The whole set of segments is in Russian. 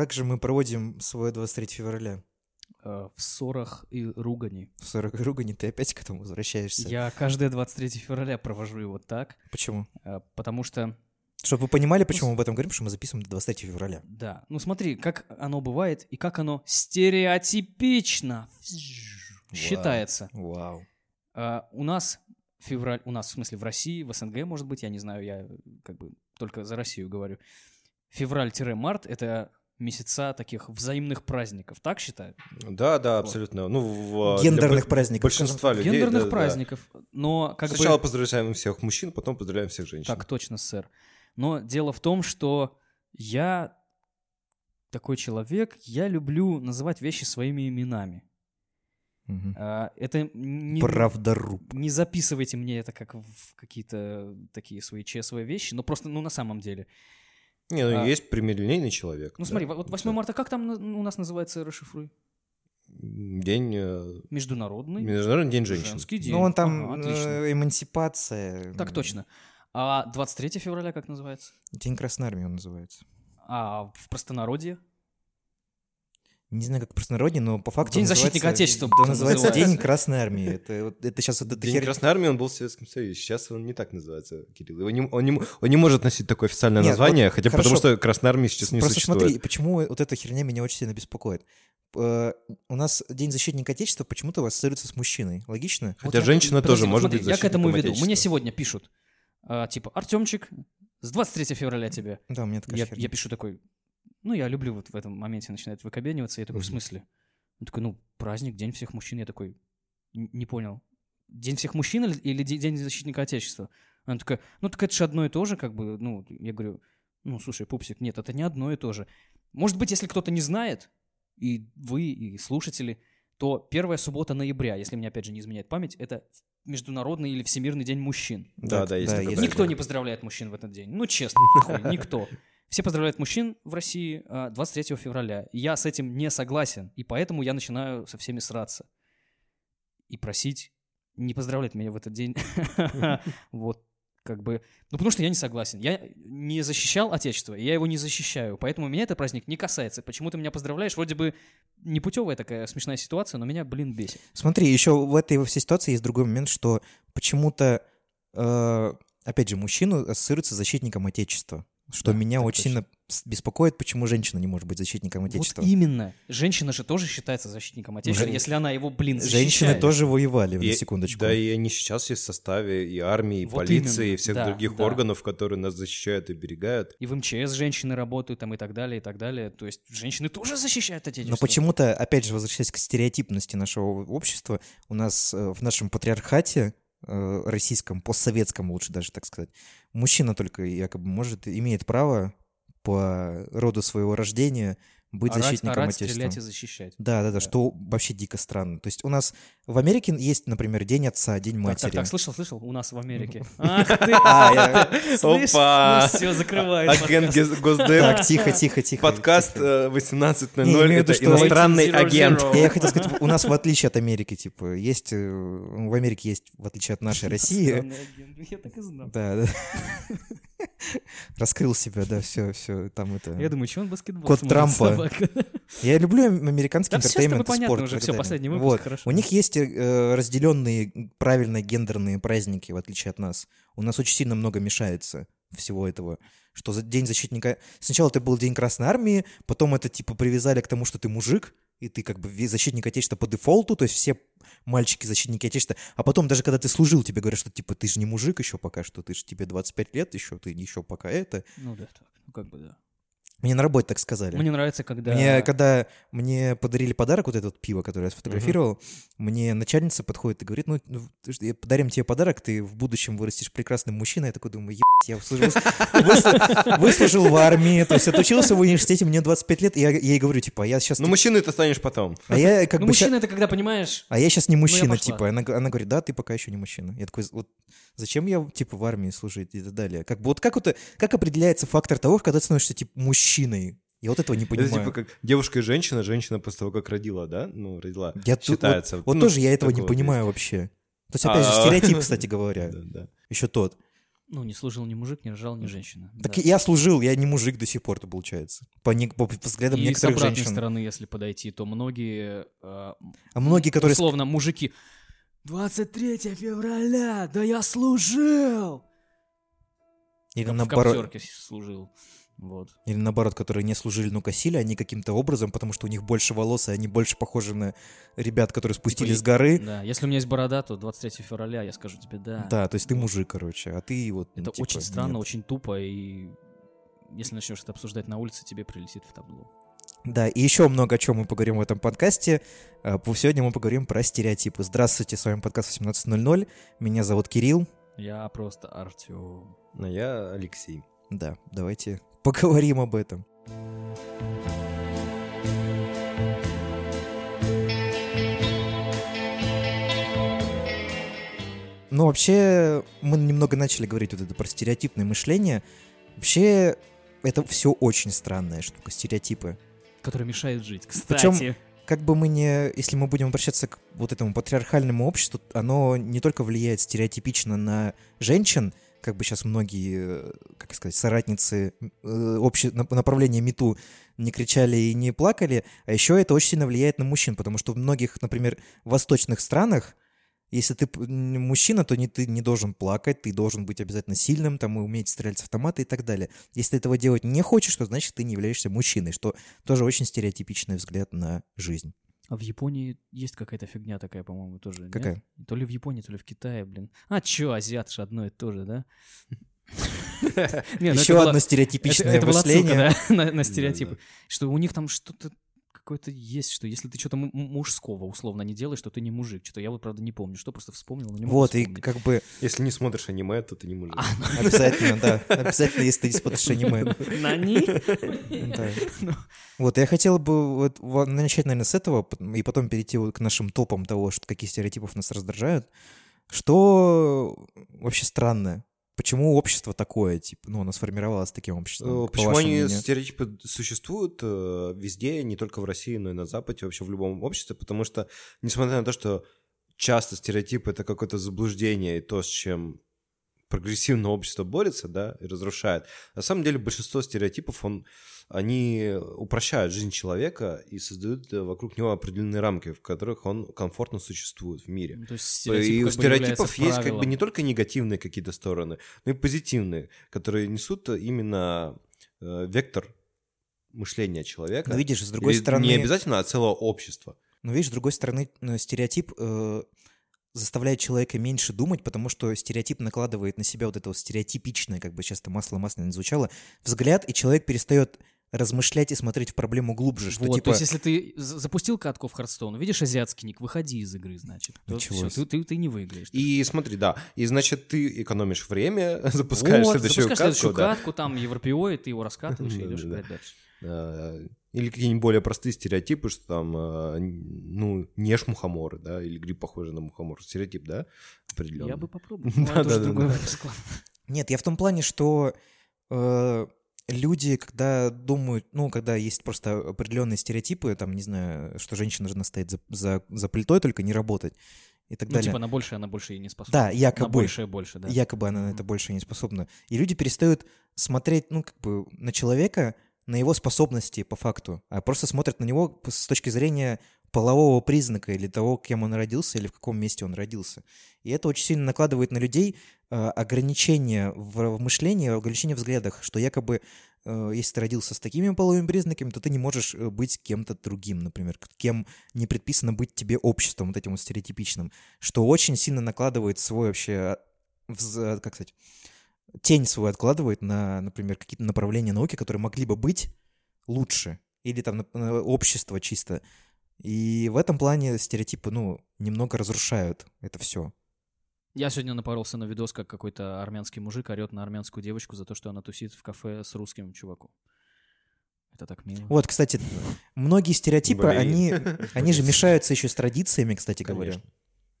Как же мы проводим свое 23 февраля? Э, В ссорах и ругани. В 40 ругани ты опять к этому возвращаешься. Я каждое 23 февраля провожу его так, Почему? э, потому что, Чтобы вы понимали, почему мы об этом говорим, что мы записываем 23 февраля. да, ну смотри, как оно бывает и как оно стереотипично считается. Вау. А, у нас февраль, у нас, в смысле, в России, в СНГ, может быть, я не знаю, я как бы только за Россию говорю. Февраль-март — это месяца таких взаимных праздников, так считают? Да, да, абсолютно. Ну, в, для Гендерных бо- праздников, Большинства людей. Гендерных да, да. праздников. Но как Сначала бы... поздравляем всех мужчин, потом поздравляем всех женщин. Так точно, сэр. Но дело в том, что я такой человек, я люблю называть вещи своими именами. Мгм. А, Это не... Правдоруб. Не записывайте мне это как в какие-то такие свои честные вещи, но просто, ну, на самом деле. Не, ну А. есть прямолинейный человек. Ну, да. смотри, вот 8 марта как там у нас называется, расшифруй? День... э, Международный Международный день женщин. женский день. Ну, он там Ага, отлично. э, эмансипация. Так точно. А 23 февраля как называется? День Красной Армии он называется. А в простонародье? Не знаю, как простонародье, но по факту День защитника Отечества да, называется называется. День Красной Армии. Это, вот- это сейчас вот эта День херня- Красной Армии, он был в Советском Союзе. Сейчас он не так называется, Кирилл. Его не- он, не, он не может носить такое официальное Нет, название, вот хотя хорошо. потому что Красной Армии сейчас не Просто существует. смотри, почему вот эта херня меня очень сильно беспокоит. Э, У нас День защитника Отечества почему-то ассоциируется с мужчиной. Логично? Хотя я- женщина подожди, тоже вот может смотри, быть Я к этому веду. Мне сегодня пишут, а, типа, Артемчик, с 23 февраля тебе. Да, у меня такая Я, херня. я пишу такой, ну, я люблю вот в этом моменте начинает выкобениваться, я такой, в смысле? Он такой, ну, праздник, День всех мужчин. Я такой, «Н- не понял. День всех мужчин или, или Де- День защитника Отечества? Она такая, ну, так это же одно и то же, как бы, ну, я говорю, ну, слушай, пупсик, нет, это не одно и то же. Может быть, если кто-то не знает, и вы, и слушатели, то первая суббота ноября, если мне опять же не изменяет память, это Международный или Всемирный день мужчин. Да, да, есть Да, такой есть Никто не поздравляет мужчин в этот день. Ну, честно, никто. Все поздравляют мужчин в России а, 23 февраля. Я с этим не согласен, и поэтому я начинаю со всеми сраться. И просить не поздравлять меня в этот день. Вот, как бы... Ну, потому что я не согласен. Я не защищал Отечество, я его не защищаю. Поэтому меня этот праздник не касается. Почему ты меня поздравляешь? Вроде бы непутевая такая смешная ситуация, но меня, блин, бесит. Смотри, еще в этой во всей ситуации есть другой момент, что почему-то, э, опять же, мужчину ассоциируется защитником Отечества. Что Да, меня очень точно. сильно беспокоит, почему женщина не может быть защитником Отечества. Вот именно. Женщина же тоже считается защитником Отечества, Жен- если она его, блин, защищает. Женщины тоже воевали, на И- секундочку. Да, и они сейчас есть в составе и армии, и Вот полиции, именно, и всех да, других да. органов, которые нас защищают и берегают. И в МЧС женщины работают там и так далее, и так далее. То есть женщины тоже защищают Отечество. Но почему-то, опять же, возвращаясь к стереотипности нашего общества, у нас э, в нашем патриархате э, российском, постсоветском лучше даже так сказать, мужчина только якобы может, имеет право по роду своего рождения быть орать, защитником орать, Отечества. стрелять и защищать. Да, да, да, Да. что вообще дико странно. То есть у нас в Америке есть, например, День отца, День Так, матери. так, так, слышал, слышал? У нас в Америке. Ах ты! А, Опа! все, закрывает Агент Госдеп. Так, тихо, тихо, тихо. Подкаст тихо. э, Не, 18.00. имею в виду, Это что- иностранный 18.00. агент. Я хотел сказать, у нас в отличие от Америки, типа, есть, э, в Америке есть, в отличие от нашей России, Я так и знал. да, да. Раскрыл себя, да, все, все, там это. Я думаю, что он баскетбол Кот Трампа. собака? Я люблю американский Да интертеймент, и понятно спорт. и уже, далее. последний выпуск, Вот. хорошо. У них есть э, разделенные правильно гендерные праздники, в отличие от нас. У нас очень сильно много мешается всего этого. Что за День защитника... Сначала это был День Красной Армии, потом это типа привязали к тому, что ты мужик, и ты как бы защитник Отечества по дефолту, то есть все мальчики защитники Отечества. А потом даже когда ты служил, тебе говорят, что типа ты же не мужик еще пока что, ты же тебе 25 лет еще, ты еще пока это. Ну да, так, ну как бы да. Мне на работе так сказали. Мне нравится, когда... Мне, когда мне подарили подарок, вот это вот пиво, которое я сфотографировал, мне начальница подходит и говорит, ну, ну, подарим тебе подарок, ты в будущем вырастешь прекрасным мужчиной. Я такой думаю, ебать, я служил, выс- выслужил в армии, то есть отучился в университете, мне 25 лет, и я, я ей говорю, типа, а я сейчас... Ну, мужчиной ты станешь потом. а я как Ну, бы ща- мужчина это когда, понимаешь... а я сейчас не мужчина, пошла. типа. Она, она говорит, да, ты пока еще не мужчина. Я такой, вот зачем я, типа, в армии служить и так далее? Как бы вот как, это, как определяется фактор того, когда ты становишься, типа, мужчиной? Я вот этого не Это понимаю. типа как девушка и женщина, женщина после того, как родила, да? Ну, родила. Я тут- считается. Вот Ну, тоже я этого не вот понимаю вообще. То есть, опять же, А, стереотип, кстати говоря. Еще тот. Ну, не служил ни мужик, не рожал ни женщина. Так да. и я служил, я не мужик до сих пор-то, получается. По, не- по взглядам И с некоторых обратной женщин. стороны, если подойти, то многие, э, А многие, которые... условно, мужики, 23 февраля, да я служил! Или В наоборот, коптерке служил. Вот. или наоборот, которые не служили, но косили, они каким-то образом, потому что у них больше волос, и они больше похожи на ребят, которые спустились и- с горы. Да, если у меня есть борода, то 23 февраля я скажу тебе да. Да, то есть ты мужик, короче, а ты вот... ну, Это типа, очень странно, нет. очень тупо, и если начнешь это обсуждать на улице, тебе прилетит в табло. Да, и еще много о чем мы поговорим в этом подкасте. По- Сегодня мы поговорим про стереотипы. Здравствуйте, с вами подкаст 18.00. Меня зовут Кирилл. Я просто Артем. А я Алексей. Да, давайте поговорим об этом. Ну, вообще, мы немного начали говорить вот это про стереотипное мышление. Вообще, это все очень странная штука, стереотипы. Который мешает жить. Причем- Кстати, Как бы мы не... Если мы будем обращаться к вот этому патриархальному обществу, оно не только влияет стереотипично на женщин, как бы сейчас многие, как сказать, соратницы э, обще... нап- направления МИТУ не кричали и не плакали, а еще это очень сильно влияет на мужчин, потому что в многих, например, восточных странах, если ты мужчина, то не, ты не должен плакать, ты должен быть обязательно сильным, там, и уметь стрелять с автомата и так далее. Если ты этого делать не хочешь, то значит ты не являешься мужчиной, что тоже очень стереотипичный взгляд на жизнь. А в Японии есть какая-то фигня такая, по-моему, тоже. нет? Какая? То ли в Японии, то ли в Китае, блин. А чё, азиаты же одно и то же, да? Ну Еще одно стереотипичное мышление. на, стереотипы. Что у них там что-то какое-то есть, что если ты что-то мужского условно не делаешь, то ты не мужик. Что-то я вот, правда, не помню, что просто вспомнил, но не могу Вот, и вспомнить. как бы Если не смотришь аниме, то ты не мужик. обязательно, да, обязательно, если ты не смотришь аниме. Нани? Да. Ну. Вот, я хотел бы вот во- начать, наверное, с этого, и потом перейти вот к нашим топам того, что какие стереотипов нас раздражают. Что вообще странное? Почему общество такое, типа, ну, оно сформировалось таким обществом? Э, по Почему они мнению? стереотипы существуют э, везде, не только в России, но и на Западе, вообще в любом обществе? Потому что, несмотря на то, что часто стереотипы — это какое-то заблуждение и то, с чем прогрессивное общество борется, да, и разрушает. На самом деле большинство стереотипов, он, они упрощают жизнь человека и создают э, вокруг него определенные рамки, в которых он комфортно существует в мире. Ну, То есть И стереотип у бы является стереотипов есть как бы не только негативные какие-то стороны, но и позитивные, которые несут именно э, вектор мышления человека. Ну, видишь, с другой Или стороны... Не обязательно, а целого общества. Но видишь, с другой стороны, э, стереотип э, заставляет человека меньше думать, потому что стереотип накладывает на себя вот это вот стереотипичное, как бы часто масло масляное не звучало, взгляд, и человек перестает размышлять и смотреть в проблему глубже, что вот, типа... то есть если ты за- запустил катку в Хардстоун, видишь азиатский ник, выходи из игры, значит. Началось. всё, ты, ты- ты не выиграешь. И смотри, да, и значит ты экономишь время, запускаешь вот, следующую запускаешь катку, следующую да. катку, там европеой, ты его раскатываешь и идешь играть дальше. Э, Или какие-нибудь более простые стереотипы, что там, э, ну, не ешь мухоморы, да, или гриб похожий на мухомор. Стереотип, да, определенный. Я бы попробовал. Да, да, да. Нет, я в том плане, что э, люди, когда думают, ну, когда есть просто определенные стереотипы, там, не знаю, что женщина должна стоять за, за, за плитой, только не работать и так Ну, далее. типа на большее она больше и не способна. Да, На якобы. большее больше, да. Якобы она на это больше не способна. И люди перестают смотреть, ну, как бы, на человека, на его способности по факту, а просто смотрят на него с точки зрения полового признака или того, кем он родился или в каком месте он родился. И это очень сильно накладывает на людей э, ограничения в, мышлении, ограничения в взглядах, что якобы э, если ты родился с такими половыми признаками, то ты не можешь э, быть кем-то другим, например, кем не предписано быть тебе обществом, вот этим вот стереотипичным, что очень сильно накладывает свой вообще, как сказать, тень свою откладывает на, например, какие-то направления науки, которые могли бы быть лучше, или там общество чисто. И в этом плане стереотипы, ну, немного разрушают это все. Я сегодня напоролся на видос, как какой-то армянский мужик орет на армянскую девочку за то, что она тусит в кафе с русским чуваком. Это так мило. Вот, кстати, многие стереотипы, Блин. они, они же мешаются еще с традициями, кстати говоря. Конечно.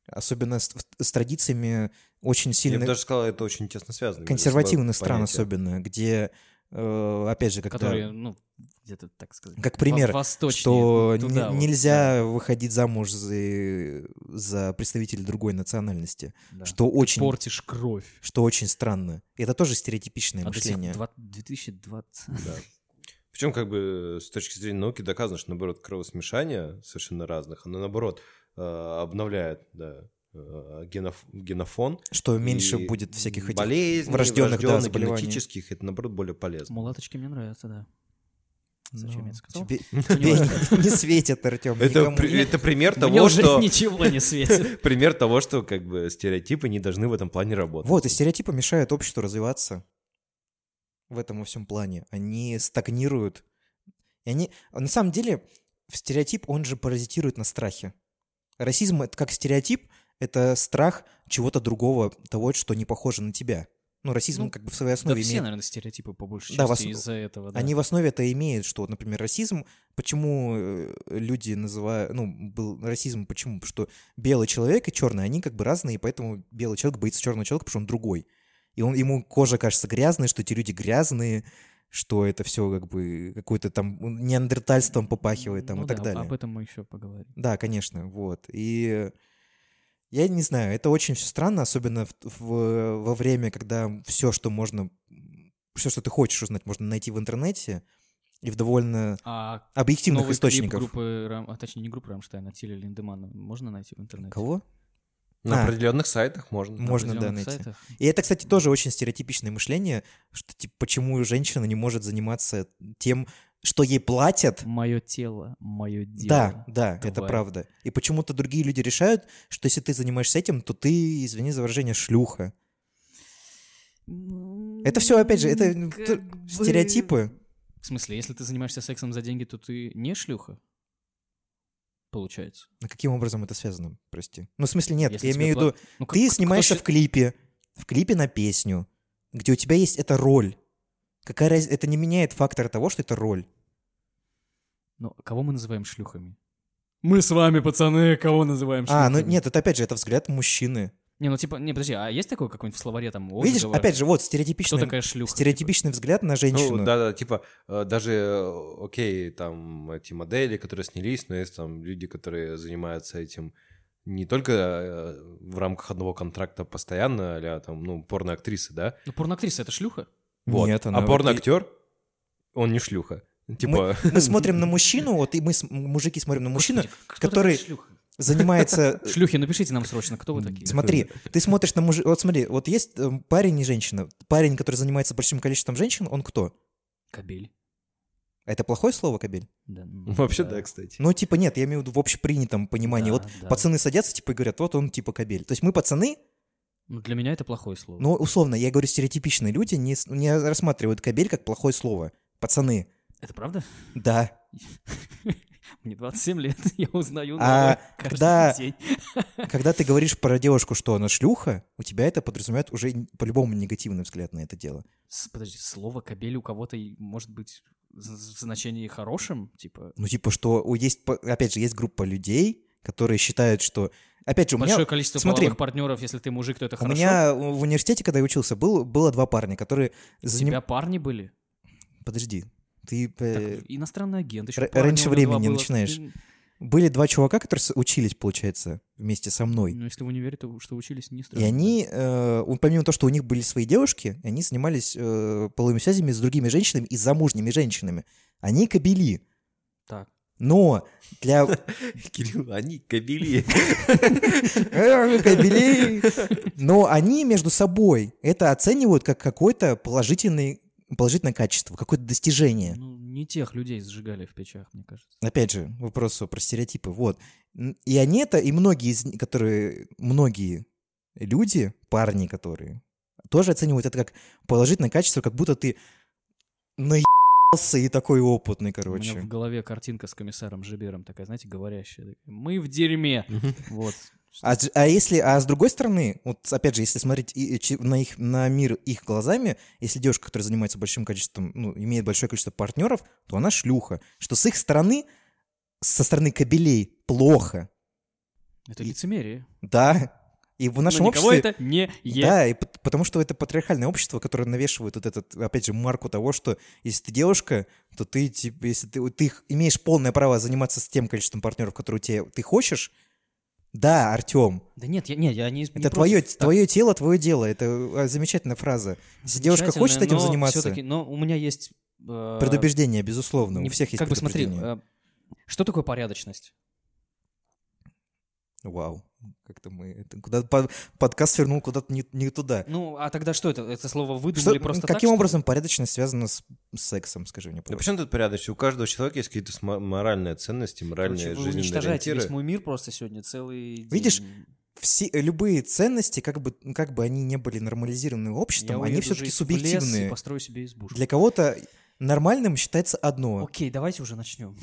Особенно с, с традициями очень Я сильно бы даже сказал, это очень тесно связано. консервативных стран понятия. особенно, где, опять же, когда... Которые, ну, где-то, так сказать, Как пример, восточнее, что туда вот, нельзя выходить замуж за, за представителя другой национальности, да, да. что очень, Портишь кровь. что очень странно. И Это тоже стереотипичное А мышление. два- 2020. Да. Причем, как бы, с точки зрения науки доказано, что, наоборот, кровосмешание совершенно разных, оно, наоборот, э, обновляет, да, э, геноф- генофон. Что меньше будет всяких этих болезней, врожденных, да, врожденных, заболеваний. генетических, это, наоборот, более полезно. Мулаточки мне нравятся, да. Зачем Ну, я это сказал? Тебе, тебе не, не светит, Артем. Это, при- это пример Мне того, уже что... ничего не светит. Пример того, что как бы стереотипы не должны в этом плане работать. Вот, и стереотипы мешают обществу развиваться в этом во всем плане. Они стагнируют. И они... На самом деле, стереотип, он же паразитирует на страхе. Расизм, это как стереотип, это страх чего-то другого, того, что не похоже на тебя. Ну, расизм Ну, как бы в своей Да основе все, имеет... наверное, стереотипы по большей Да, в части осн- из-за этого. да. Они в основе это имеют, что, например, расизм, почему э, люди называют, ну, был расизм, почему? Потому что белый человек и черный, они как бы разные, и поэтому белый человек боится черного человека, потому что он другой. И он, ему кожа кажется грязной, что эти люди грязные, что это все как бы какое-то там неандертальством попахивает там Ну и так да, далее. Об этом мы еще поговорим. Да, конечно, вот. И я не знаю, это очень все странно, особенно в- в- во время, когда все, что можно, все, что ты хочешь узнать, можно найти в интернете и в довольно А объективных новый источниках. клип группы, Рам- а точнее не группы Рамштайн, а Тиля Линдемана можно найти в интернете? Кого? На А. определенных сайтах можно. Можно, да, найти. сайтах? И это, кстати, тоже очень стереотипичное мышление, что типа, почему женщина не может заниматься тем, что ей платят. Мое тело, мое дело. Да, да, это Давай. правда. И почему-то другие люди решают, что если ты занимаешься этим, то ты, извини за выражение, шлюха. Это все, опять же, это как бы- стереотипы. В смысле, если ты занимаешься сексом за деньги, то ты не шлюха? Получается. А каким образом это связано, прости? Ну, в смысле, нет, Если я имею в виду, Ну, ты снимаешься в клипе, в клипе на песню, где у тебя есть эта роль. Какая раз... Это не меняет фактор того, что это роль. Ну, кого мы называем шлюхами? Мы с вами, пацаны, кого называем А, шлюхами? ну нет, это опять же, это взгляд мужчины. Не, ну типа, не, подожди, а есть такое какое-нибудь в словаре там Видишь, отзывы? опять же, вот Кто стереотипичный, такая шлюха? стереотипичный взгляд на женщину. Ну, да-да, типа, э, даже, э, окей, там, эти модели, которые снялись, но есть там люди, которые занимаются этим не только э, в рамках одного контракта постоянно, а там, ну, порноактрисы, да? Ну, порноактриса — это шлюха? Вот. Нет, она... а порноактер, он не шлюха. Типа, Мы смотрим на мужчину, вот и мы, с- мужики, смотрим на мужчину, Господи, который- занимается... Шлюхи, напишите нам срочно, кто вы такие? Смотри, ты смотришь на мужика... Вот смотри, вот есть э, парень и женщина. Парень, который занимается большим количеством женщин, он кто? Кабель. А это плохое слово, кабель? Да, вообще да, кстати. Ну, типа, нет, я имею в виду в общепринятом понимании. Да, вот да. пацаны садятся, типа, и говорят, вот он, типа, кабель. То есть мы пацаны, для меня это плохое слово. но, условно, я говорю, стереотипичные люди не, не рассматривают кабель как плохое слово. Пацаны. Это правда? Да. Мне 27 лет, я узнаю А когда- день. Когда ты говоришь про девушку, что она шлюха, у тебя это подразумевает уже по-любому негативный взгляд на это дело. С- Подожди, слово кабель у кого-то может быть в значении хорошем, типа Ну, типа, что есть, опять же, есть группа людей, которые считают, что... Опять же, у меня, большое количество смотри, половых партнеров, если ты мужик, то это у хорошо. меня в университете, когда я учился, был, было два парня, которые... У заним- тебя парни были? Подожди. Ты... Так, э, иностранный агент, еще р- раньше у времени было. начинаешь. Ты- Были два чувака, которые учились, получается, вместе со мной. Ну, если в универе, то что учились, не И странно. они, э, у- помимо того, что у них были свои девушки, они занимались э, половыми связями с другими женщинами и замужними женщинами. Они кобели. Так. Но для Кирилл, они кабели. Э, кобелей. Но они между собой это оценивают как какое-то положительный, положительное качество, какое-то достижение. Ну, не тех людей сжигали в печах, мне кажется. Опять же, вопрос про стереотипы. Вот. И они это, и многие из них, которые, многие люди, парни, которые тоже оценивают это как положительное качество, как будто ты наебался и такой опытный, У короче. меня в голове картинка с комиссаром Жибером такая, знаете, говорящая. Мы в дерьме. Вот. А, а если, а с другой стороны, вот опять же, если смотреть и- и на их на мир их глазами, если девушка, которая занимается большим количеством, ну, имеет большое количество партнеров, то она шлюха. Что с их стороны, со стороны кабелей, плохо. Это лицемерие. Да. И в Но нашем никого обществе... это не е. Да, и пот- потому что это патриархальное общество, которое навешивает вот этот, опять же, марку того, что если ты девушка, то ты, типа, если ты, ты имеешь полное право заниматься с тем количеством партнеров, которые у тебя, ты хочешь, да, Артем, Да нет, я, нет, я не не это твое, против. Так, твое тело, твое дело. Это э, замечательная фраза. Если девушка хочет этим но заниматься, но у меня есть... э, предубеждение, безусловно, у не- всех есть Как бы смотри, предубеждение. э, что такое порядочность? Вау, как-то мы... это куда по- подкаст свернул куда-то не, не туда. Ну, а тогда что это? Это слово Что- выдумали просто так, каким что ли? образом порядочность связана с, с сексом, скажи мне, Да пожалуйста? почему тут порядочность? У каждого человека есть какие-то моральные ценности, моральные Короче, вы жизненные уничтожаете ориентиры. весь мой мир просто сегодня целый день. Видишь, Все, любые ценности, как бы, как бы они не были нормализированы Я обществом, они уеду все-таки субъективные. построю себе избушку. Для кого-то нормальным считается одно. Окей, давайте уже начнем.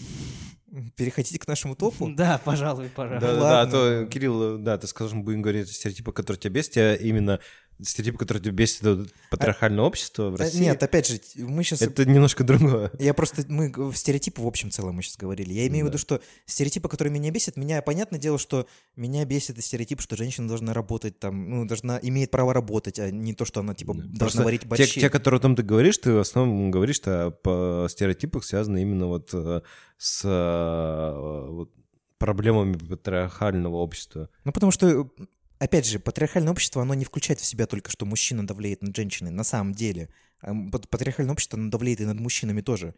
Переходите к нашему топу. Да, пожалуй, пожалуй. Да, да, да, а то, Кирилл, да, ты сказал, что мы будем говорить о стереотипах, которые тебя бесят, а именно стереотипы, которые тебя бесит, это патриархальное общество в Э, России. Нет, опять же, мы сейчас... это немножко другое. Я просто, мы в стереотипы в общем целом мы сейчас говорили. Я имею в Да. виду, что стереотипы, которые меня бесят, меня, понятное дело, что меня бесит стереотип, что женщина должна работать там, ну, должна, имеет право работать, а не то, что она, типа, Да. должна Просто варить Те, борщи. те, которые там ты говоришь, ты в основном говоришь, что по стереотипах связаны именно вот э, с э, вот проблемами патриархального общества. Ну, потому что, опять же, патриархальное общество, оно не включает в себя только, что мужчина давлеет над женщиной. На самом деле. М, пат- Патриархальное общество, оно давлеет и над мужчинами тоже.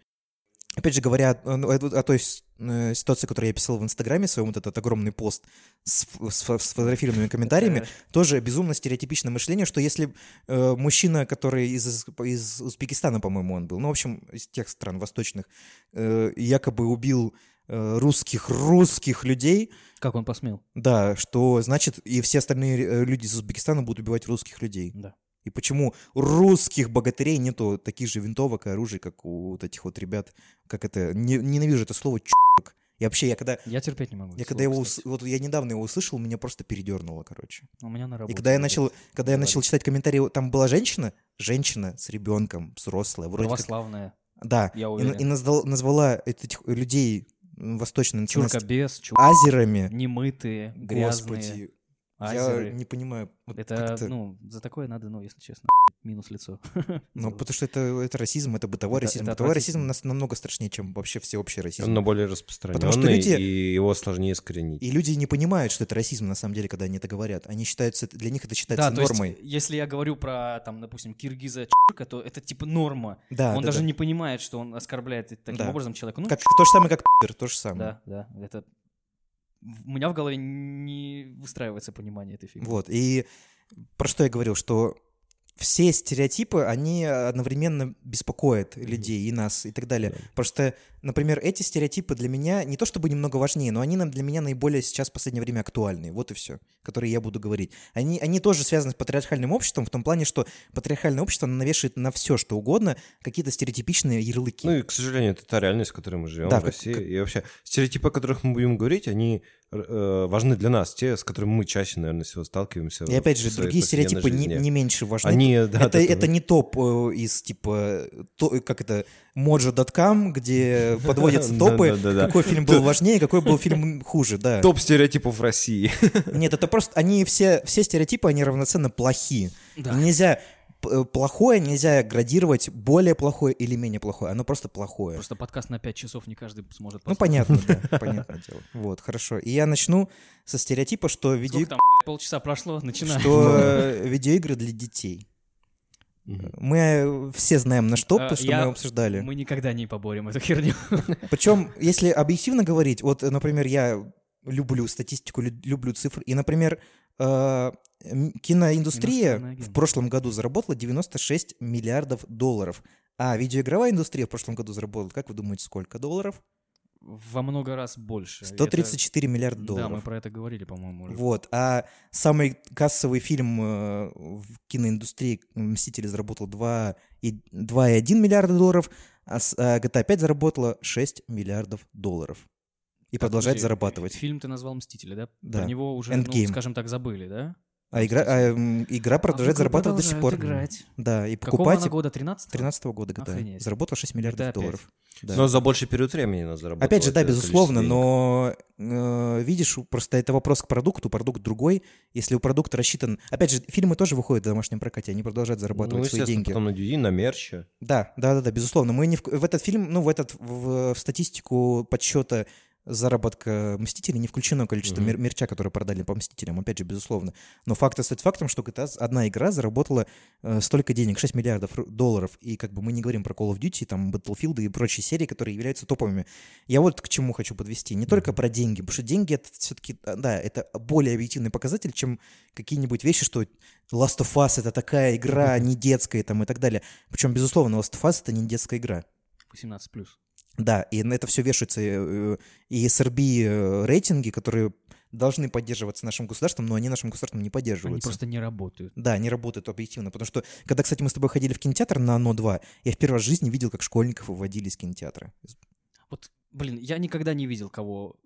Опять же, говоря о, о- о той э, ситуации, которую я писал в Инстаграме своем, вот этот огромный пост с, с с фотографированными комментариями, тоже безумно стереотипичное мышление, что если э, мужчина, который из, из Узбекистана, по-моему, он был, ну, в общем, из тех стран восточных, э, якобы убил э, русских, русских людей, Как он посмел? да, что значит и все остальные э, люди из Узбекистана будут убивать русских людей. Да. И почему русских богатырей нету таких же винтовок и оружий, как у вот этих вот ребят, как это, не- ненавижу это слово чувак. И вообще, я когда, Я терпеть не могу. я когда его, кстати. вот я недавно его услышал, меня просто передернуло, короче. У меня на работе. И когда я начал, когда я начал читать комментарии, там была женщина, женщина с ребенком, взрослая, вроде как, Православная. да, Я и, уверен. и назвал- назвала этих людей национальности Чурка-без, чур... азерами. немытые, грязные. Господи, азеры. я не понимаю. вот Это, ну, за такое надо, ну, если честно, минус лицо. Ну, потому что это, это расизм, это бытовой Это- расизм. это бытовой расизм нас намного страшнее, чем вообще всеобщий расизм. Он более распространенный, Потому что люди- и его сложнее искоренить. И люди не понимают, что это расизм на самом деле, когда они это говорят. Они считаются, для них это считается Да, то есть, нормой. если я говорю про, там, допустим, киргиза чурка, то это типа норма. да, он да, даже да. не понимает, что он оскорбляет таким Да. образом человека. Ну, Как, то же самое, как пидор, то же самое. да, да, это... У меня в голове не выстраивается понимание этой фигни. Вот. И про что я говорил, что все стереотипы, они одновременно беспокоят людей и нас и так далее. Просто, например, эти стереотипы для меня не то чтобы немного важнее, но они нам- для меня наиболее сейчас в последнее время актуальны. Вот и все, которые я буду говорить. Они, они тоже связаны с патриархальным обществом в том плане, что патриархальное общество навешивает на все, что угодно, какие-то стереотипичные ярлыки. Ну и, к сожалению, это та реальность, в которой мы живем Да, в России. как- И вообще, стереотипы, о которых мы будем говорить, они э, важны для нас, те, с которыми мы чаще, наверное, всего сталкиваемся. и опять же, другие стереотипы не, не меньше важны. Они, да, это, это не топ э, из типа, то, как это, mojo.com, где подводятся топы, какой фильм был важнее, какой был фильм хуже, да. Топ стереотипов России. Нет, это просто, они все, все стереотипы, они равноценно плохи. Нельзя, э, плохое нельзя градировать более плохое или менее плохое, оно просто плохое. Просто подкаст на 5 часов не каждый сможет Ну, послушать. понятно, да, понятное дело. Вот, хорошо. И я начну со стереотипа, что, видео... Сколько там, полчаса прошло, начинаем. что э, видеоигры для детей. Мы э, все знаем наш топ, А, что я- мы обсуждали. Мы никогда не поборем эту херню. Причем, если объективно говорить, вот, э, например, я люблю статистику, лю- люблю цифры, и, например, э, киноиндустрия в прошлом году заработала 96 миллиардов долларов, а видеоигровая индустрия в прошлом году заработала, как вы думаете, сколько долларов? Во много раз больше. 134 миллиарда Это- долларов. Да, мы про это говорили, по-моему, уже. Вот, а самый кассовый фильм э, в киноиндустрии «Мстители» заработал 2 и- 2,1 миллиарда долларов, а а GTA 5 заработала 6 миллиардов долларов. И Так, продолжает подожди, зарабатывать. Фильм ты назвал «Мстители», да? Да. Про него уже, ну, скажем так, забыли, да? А игра, а, игра продолжает А в игру зарабатывать до сих пор. играть. Да, и Какого покупать... она года? 13 13 года, да. Охренеть. Заработал 6 миллиардов опять. долларов. Да. Но за больший период времени надо заработать. Опять же, да, безусловно, но э, видишь, просто это вопрос к продукту, продукт другой. Если у продукта рассчитан... Опять же, фильмы тоже выходят в домашнем прокате, они продолжают зарабатывать Ну, свои деньги. потом на DVD, на мерче. Да, да, да, да, безусловно. Мы не в, в этот фильм, ну, в этот в, в статистику подсчета заработка Мстителей не включено количество Мгм. мер- мерча, которые продали по Мстителям, опять же, безусловно. Но факт остается фактом, что GTA одна игра заработала э, столько денег, 6 миллиардов долларов, и как бы мы не говорим про Call of Duty, там, Battlefield и прочие серии, которые являются топовыми. Я вот к чему хочу подвести. Не только про деньги, потому что деньги это все-таки, да, это более объективный показатель, чем какие-нибудь вещи, что Last of Us это такая игра, не детская там и так далее. Причем, безусловно, Last of Us это не детская игра. 18 плюс. Да, и на это все вешается э, и SRB э, рейтинги, которые должны поддерживаться нашим государством, но они нашим государством не Они поддерживаются. просто не работают. Да, они работают объективно. Потому что, когда, кстати, мы с тобой ходили в кинотеатр на ОНО 2, я в первый раз в жизни видел, как школьников выводили из кинотеатра. Вот, блин, я никогда не видел, кого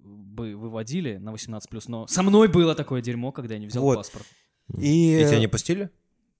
бы выводили на 18 плюс, но со мной было такое дерьмо, когда я не взял Вот. паспорт. И, И тебя не пустили?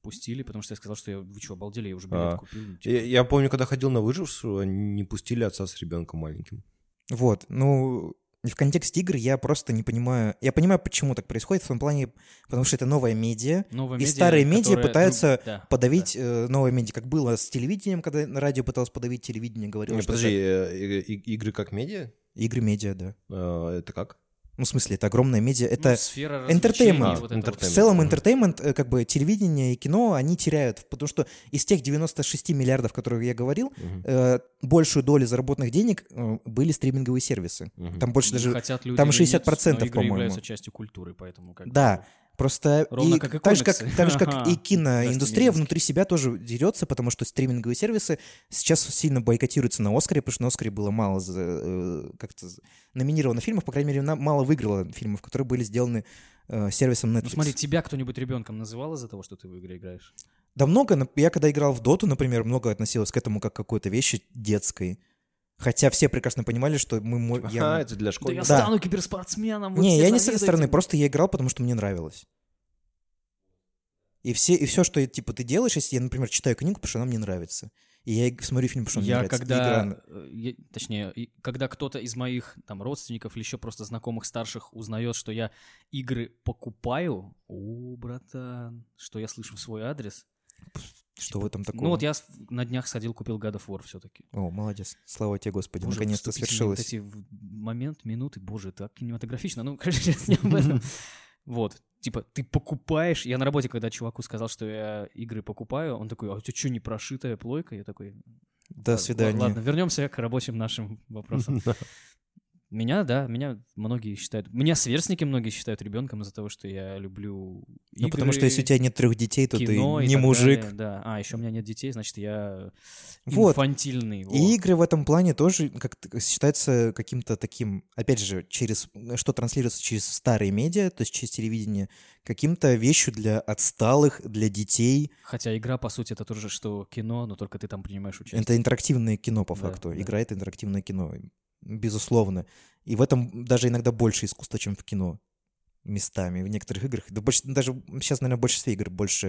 Пустили, потому что я сказал, что я, вы что, обалдели, я уже билет А. купил. ну, типа. Я, я помню, когда ходил на выжившую, они не пустили отца с ребенком маленьким. Вот, ну, в контексте игр я просто не понимаю... Я понимаю, почему так происходит, в том плане, потому что это новая медиа, Новая и медиа, старые медиа которая пытаются друг- да, подавить э, новое медиа, как было с телевидением, когда на радио пыталось подавить телевидение, говорило, Не, что подожди, это э, игры как медиа? игры медиа, да. Э, Это как? Ну, в смысле, это огромная медиа, это... Ну, сфера entertainment. А, вот вот В entertainment. целом, entertainment, э, как бы телевидение и кино, они теряют, потому что из тех 96 миллиардов, которые я говорил, Мгм. э, большую долю заработанных денег э, были стриминговые сервисы. Мгм. Там больше даже... хотят люди там или 60%, нет, игры по-моему. являются частью культуры, поэтому как бы- Да, просто Ровно и как и так, же, как, так же, как и киноиндустрия внутри себя тоже дерется, потому что стриминговые сервисы сейчас сильно бойкотируются на Оскаре, потому что на Оскаре было мало э, как-то номинировано фильмов, по крайней мере, мало выиграло фильмов, которые были сделаны э, сервисом Netflix. Ну смотри, тебя кто-нибудь ребенком называл из-за того, что ты в игры играешь? Да много, я когда играл в Доту, например, много относилось к этому как к какой-то вещи детской. Хотя все прекрасно понимали, что мы... Ага, я- это для Да я. Да. стану киберспортсменом. Не, я не с этой стороны, мне. просто я играл, потому что мне нравилось. И все, и все, что типа ты делаешь, если я, например, читаю книгу, потому что она мне нравится. И я смотрю фильм, потому что он мне Я нравится. и когда, игра- э, я- точнее, когда кто-то из моих там родственников или еще просто знакомых старших узнает, что я игры покупаю, о, братан, что я слышу в свой адрес. Что в этом такого? Ну вот я на днях сходил, купил God of War все-таки. О, молодец. Слава тебе, Господи, Боже, наконец-то свершилось. Вот эти момент, минуты, боже, так кинематографично. Ну, конечно, сейчас не об этом. Вот, типа, ты покупаешь... Я на работе, когда чуваку сказал, что я игры покупаю, он такой, а у тебя что, не прошитая плойка? Я такой, До «Ладно, свидания. Ладно, вернемся к рабочим нашим вопросам. Меня, да, меня многие считают... Меня сверстники многие считают ребенком из-за того, что я люблю Ну, потому игры, что если у тебя нет трех детей, то ты не мужик. далее, да. А, еще у меня нет детей, значит, я Вот. инфантильный. во. И игры в этом плане тоже как считаются каким-то таким, опять же, через что транслируется через старые медиа, то есть через телевидение, каким-то вещью для отсталых, для детей. Хотя игра, по сути, это тоже, что кино, но только ты там принимаешь участие. Это интерактивное кино, по Да, факту. да. Игра — это интерактивное кино, безусловно. И в этом даже иногда больше искусства, чем в кино местами. В некоторых играх, да больше, даже сейчас, наверное, в большинстве игр больше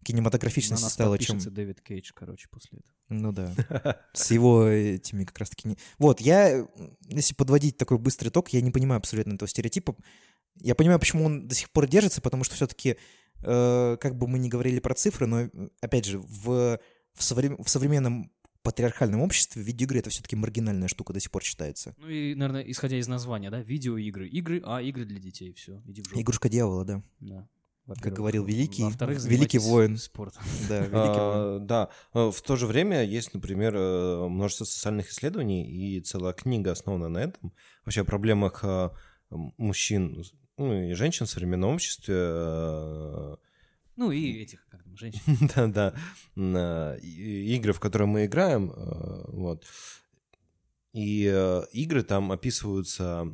На кинематографичности нас стало, чем... Дэвид Кейдж, короче, после этого. Ну да. С его этими как раз-таки... не- Вот, я, если подводить такой быстрый итог, я не понимаю абсолютно этого стереотипа. Я понимаю, почему он до сих пор держится, потому что все-таки, как бы мы ни говорили про цифры, но, э, опять же, в, в, совре- в современном патриархальном обществе видеоигры — это все-таки маргинальная штука до сих пор считается. Ну и, наверное, исходя из названия, да, видеоигры. Игры, а игры для детей, все, иди в жопу. Игрушка дьявола, да. Да. Как говорил великий, Во-вторых, великий воин. Спортом. Да, великий воин. А, Да, Э, в то же время есть, например, э, множество социальных исследований, и целая книга основана на этом. Вообще о проблемах э, мужчин ну, и женщин в современном обществе. Ну и этих, как там, женщин. Да-да. и- Игры, в которые мы играем. э, Вот. И э, игры там описываются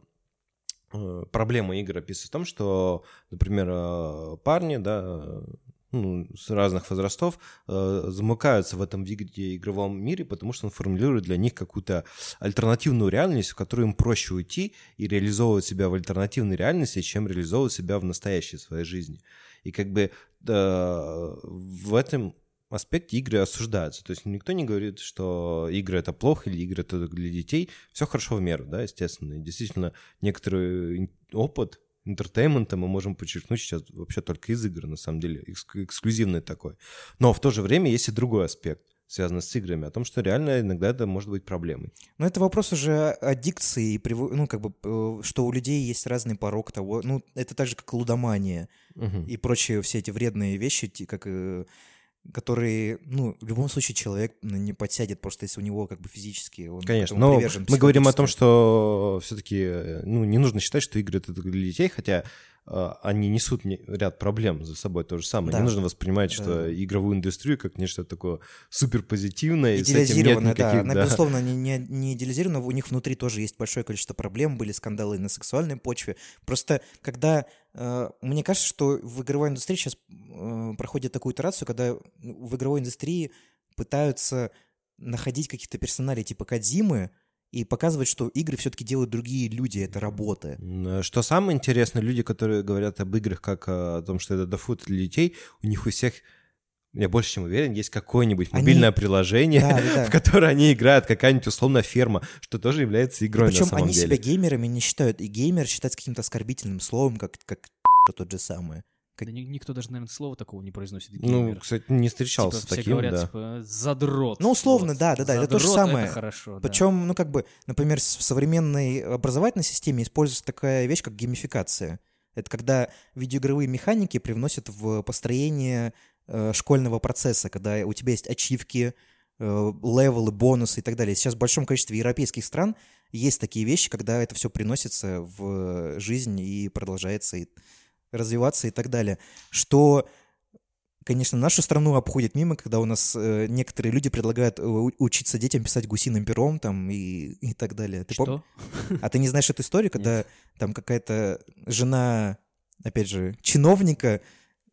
э, проблема игр описывается в том, что, например, парни, да, ну, с разных возрастов э, замыкаются в этом виде игровом мире, потому что он формулирует для них какую-то альтернативную реальность, в которую им проще уйти и реализовывать себя в альтернативной реальности, чем реализовывать себя в настоящей своей жизни. И как бы э, в этом аспекте игры осуждаются. То есть никто не говорит, что игры это плохо или игры это для детей. Все хорошо в меру, да, естественно. И действительно, некоторый опыт entertainment а мы можем подчеркнуть сейчас вообще только из игр, на самом деле, экск- эксклюзивный такой. Но в то же время есть и другой аспект связанный с играми, о том, что реально иногда это может быть проблемой. Но это вопрос уже аддикции, ну, как бы, э, что у людей есть разный порог того, ну, это так же, как лудомания Мгм. и прочие все эти вредные вещи, как, э, которые, ну, в любом случае человек не подсядет, просто если у него как бы физически он Конечно, но привержен мы говорим о том, что все-таки ну, не нужно считать, что игры это для детей, хотя э, они несут не- ряд проблем за собой то же самое. Да. Не нужно воспринимать, Да. что игровую индустрию как нечто такое супер позитивное. и с этим нет Идеализированная, да. никаких, Она, да. безусловно, не, не, не идеализирована. У них внутри тоже есть большое количество проблем, были скандалы на сексуальной почве. Просто когда... э, мне кажется, что в игровой индустрии сейчас э, проходит такую итерацию, когда в игровой индустрии пытаются находить каких-то персоналей типа Кадзимы и показывать, что игры все-таки делают другие люди, это работа. М, Что самое интересное, люди, которые говорят об играх как о том, что это дофут для детей, у них у всех, я больше чем уверен, есть какое-нибудь Они- мобильное приложение, Да, да, в которое они играют, какая-нибудь условно ферма, что тоже является игрой Причем на самом они деле. себя геймерами не считают, и геймер считается каким-то оскорбительным словом, как, как тот же самое. Да никто даже, наверное, слова такого не произносит. Ну, геймер. кстати, не Типа встречался с все таким, говорят, да. типа, задрот. Ну, условно, Вот. да, да, да, это то же Задрот самое. Это хорошо, да. Причем, ну, как бы, например, с- в современной образовательной системе используется такая вещь, как геймификация. Это когда видеоигровые механики привносят в построение э, школьного процесса, когда у тебя есть ачивки, э, левелы, бонусы и так далее. Сейчас в большом количестве европейских стран есть такие вещи, когда это все приносится в жизнь и продолжается и развиваться и так далее. Что конечно, нашу страну обходит мимо, когда у нас э, некоторые люди предлагают э, учиться детям писать гусиным пером там и, и так далее. Ты пом- Что? А ты не знаешь эту историю, когда там какая-то жена, опять же, чиновника,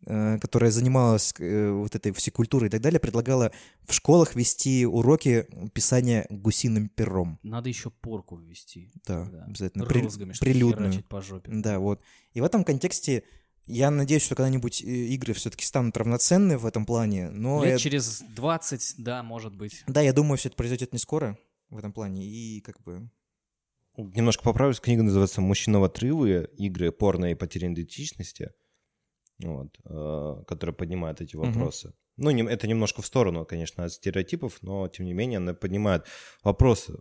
которая занималась э, вот этой всей культурой и так далее, предлагала в школах вести уроки писания гусиным пером. Надо еще порку ввести. Да, Да. обязательно. При- Розгами, чтобы прилюдную. по жопе. Да, вот. И в этом контексте я надеюсь, что когда-нибудь э, игры все-таки станут равноценны в этом плане, но... Лет я- через 20, да, может быть. Да, я думаю, все это произойдет не скоро в этом плане, и как бы... Немножко поправлюсь, книга называется «Мужчина в отрывы. Игры, порно и потеря идентичности», вот, э, которая поднимает эти вопросы. Ну, не- это немножко в сторону, конечно, от стереотипов, но, тем не менее, она поднимает вопросы,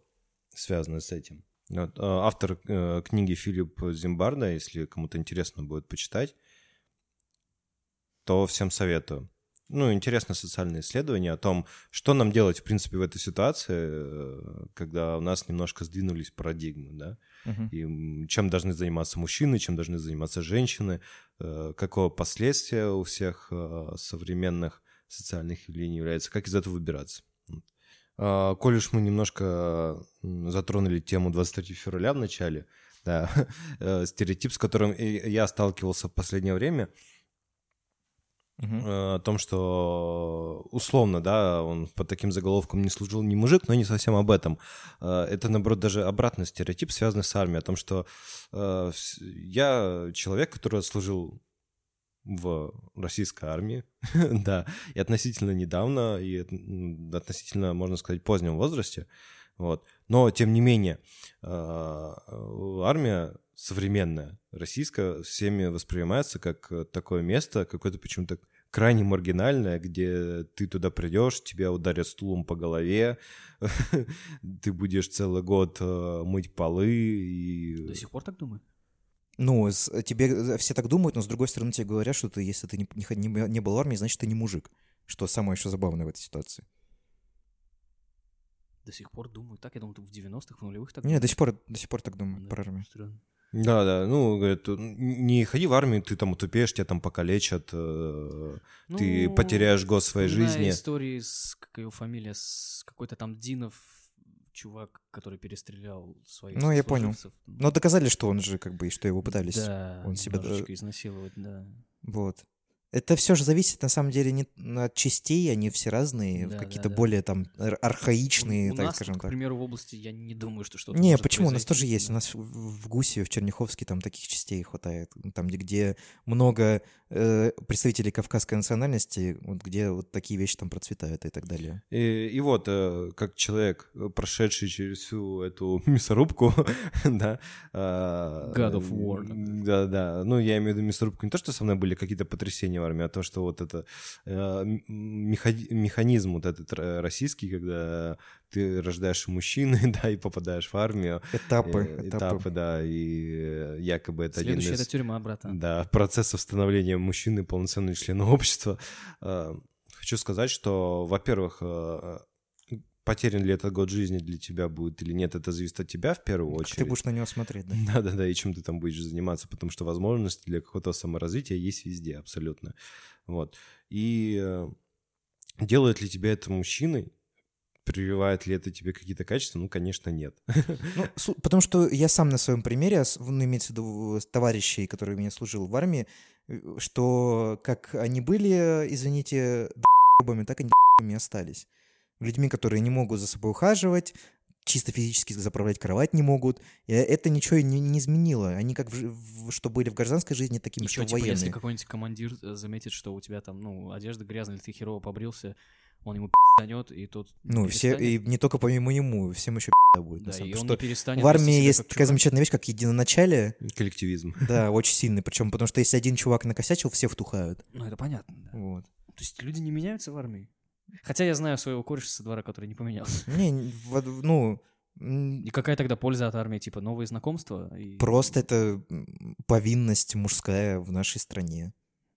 связанные с этим. Вот, э, автор э, книги Филипп Зимбарда, если кому-то интересно будет почитать, то всем советую. Ну, интересное социальное исследование о том, что нам делать, в принципе, в этой ситуации, э, когда у нас немножко сдвинулись парадигмы, да, и м, чем должны заниматься мужчины, чем должны заниматься женщины, э, какое последствие у всех э, современных социальных явлений является, как из этого выбираться. А, Коль уж мы немножко затронули тему 23 февраля в начале, да, стереотип, с которым и я сталкивался в последнее время, Э, о том, что условно, да, он под таким заголовком не служил не мужик, но не совсем об этом. Э, Это, наоборот, даже обратный стереотип, связанный с армией, о том, что э, я человек, который служил в российской армии, да, и относительно недавно, и относительно, можно сказать, позднем возрасте, вот. Но, тем не менее, армия современная, российская, всеми воспринимается как э, такое место, какое-то почему-то крайне маргинальное, где ты туда придешь, тебя ударят стулом по голове, ты будешь целый год э, мыть полы и... До сих пор так думаю? Ну, с- тебе все так думают, но с другой стороны тебе говорят, что ты, если ты не, не, не был в армии, значит, ты не мужик. Что самое еще забавное в этой ситуации. До сих пор думаю. Так, я думал, в 90-х, в нулевых так Не, до сих пор, до сих пор так думаю Да, про армию. странно. Да, да, ну, говорят, не ходи в армию, ты там утупеешь, тебя там покалечат, э, ты Ну, потеряешь год своей жизни. истории с, как его фамилия, с какой-то там Динов, чувак, который перестрелял своих Ну, я понял. Но доказали, что он же, как бы, и что его пытались. Да, он себя, немножечко изнасиловать, да. Вот. Это все же зависит, на самом деле, не от частей, они все разные, Да, какие-то да, да. более там ар- архаичные, у так нас, скажем к так. примеру, в области я не думаю, что что-то Не, может почему? У нас тоже есть. У нас в Гусе, в Черняховске там таких частей хватает. Там, где, где много э, представителей кавказской национальности, вот где вот такие вещи там процветают и так далее. И, и вот, э, как человек, э, прошедший через всю эту мясорубку, да. а, God of War. Да, да. Ну, я имею в виду мясорубку не то, что со мной были какие-то потрясения армии, а то, что вот это э, механизм вот этот российский, когда ты рождаешь мужчиной, да, и попадаешь в армию. Этапы, э, этапы. этапы, да, и э, якобы это один Следующее из... это тюрьма, братан. Да, процесс становления мужчины полноценного члена общества. Э, Хочу сказать, что, во-первых, э, потерян ли этот год жизни для тебя будет или нет, это зависит от тебя в первую Как очередь. ты будешь на него смотреть, да? Да-да-да, и чем ты там будешь заниматься, потому что возможности для какого-то саморазвития есть везде, абсолютно. Вот. И э, делает ли тебя это мужчиной? Прививает ли это тебе какие-то качества? Ну, конечно, нет. Ну, потому что я сам на своем примере, ну, имеется в виду товарищей, которые меня служил в армии, э, что как они были, извините, д***бами, так они д***бами остались. Людьми, которые не могут за собой ухаживать, чисто физически заправлять кровать не могут. И это ничего не, не изменило. Они как в, в- что были в гражданской жизни, такими, что, типа, если военные. какой-нибудь командир э, заметит, что у тебя там, ну, одежда грязная, или ты херово побрился, он ему пи***нет, и тут Ну, все, и перестанет. не только помимо ему, всем еще будет. на Да, самом и он Что не перестанет в армии есть такая чувак. замечательная вещь, как единоначалие. Коллективизм. Да, очень сильный. Причем потому что если один чувак накосячил, все втухают. Ну, это понятно, да. Вот. То есть люди не меняются в армии? Хотя я знаю своего кореша со двора, который не поменялся. Не, ну, И какая тогда польза от армии? Типа новые знакомства? И... просто это повинность мужская в нашей стране.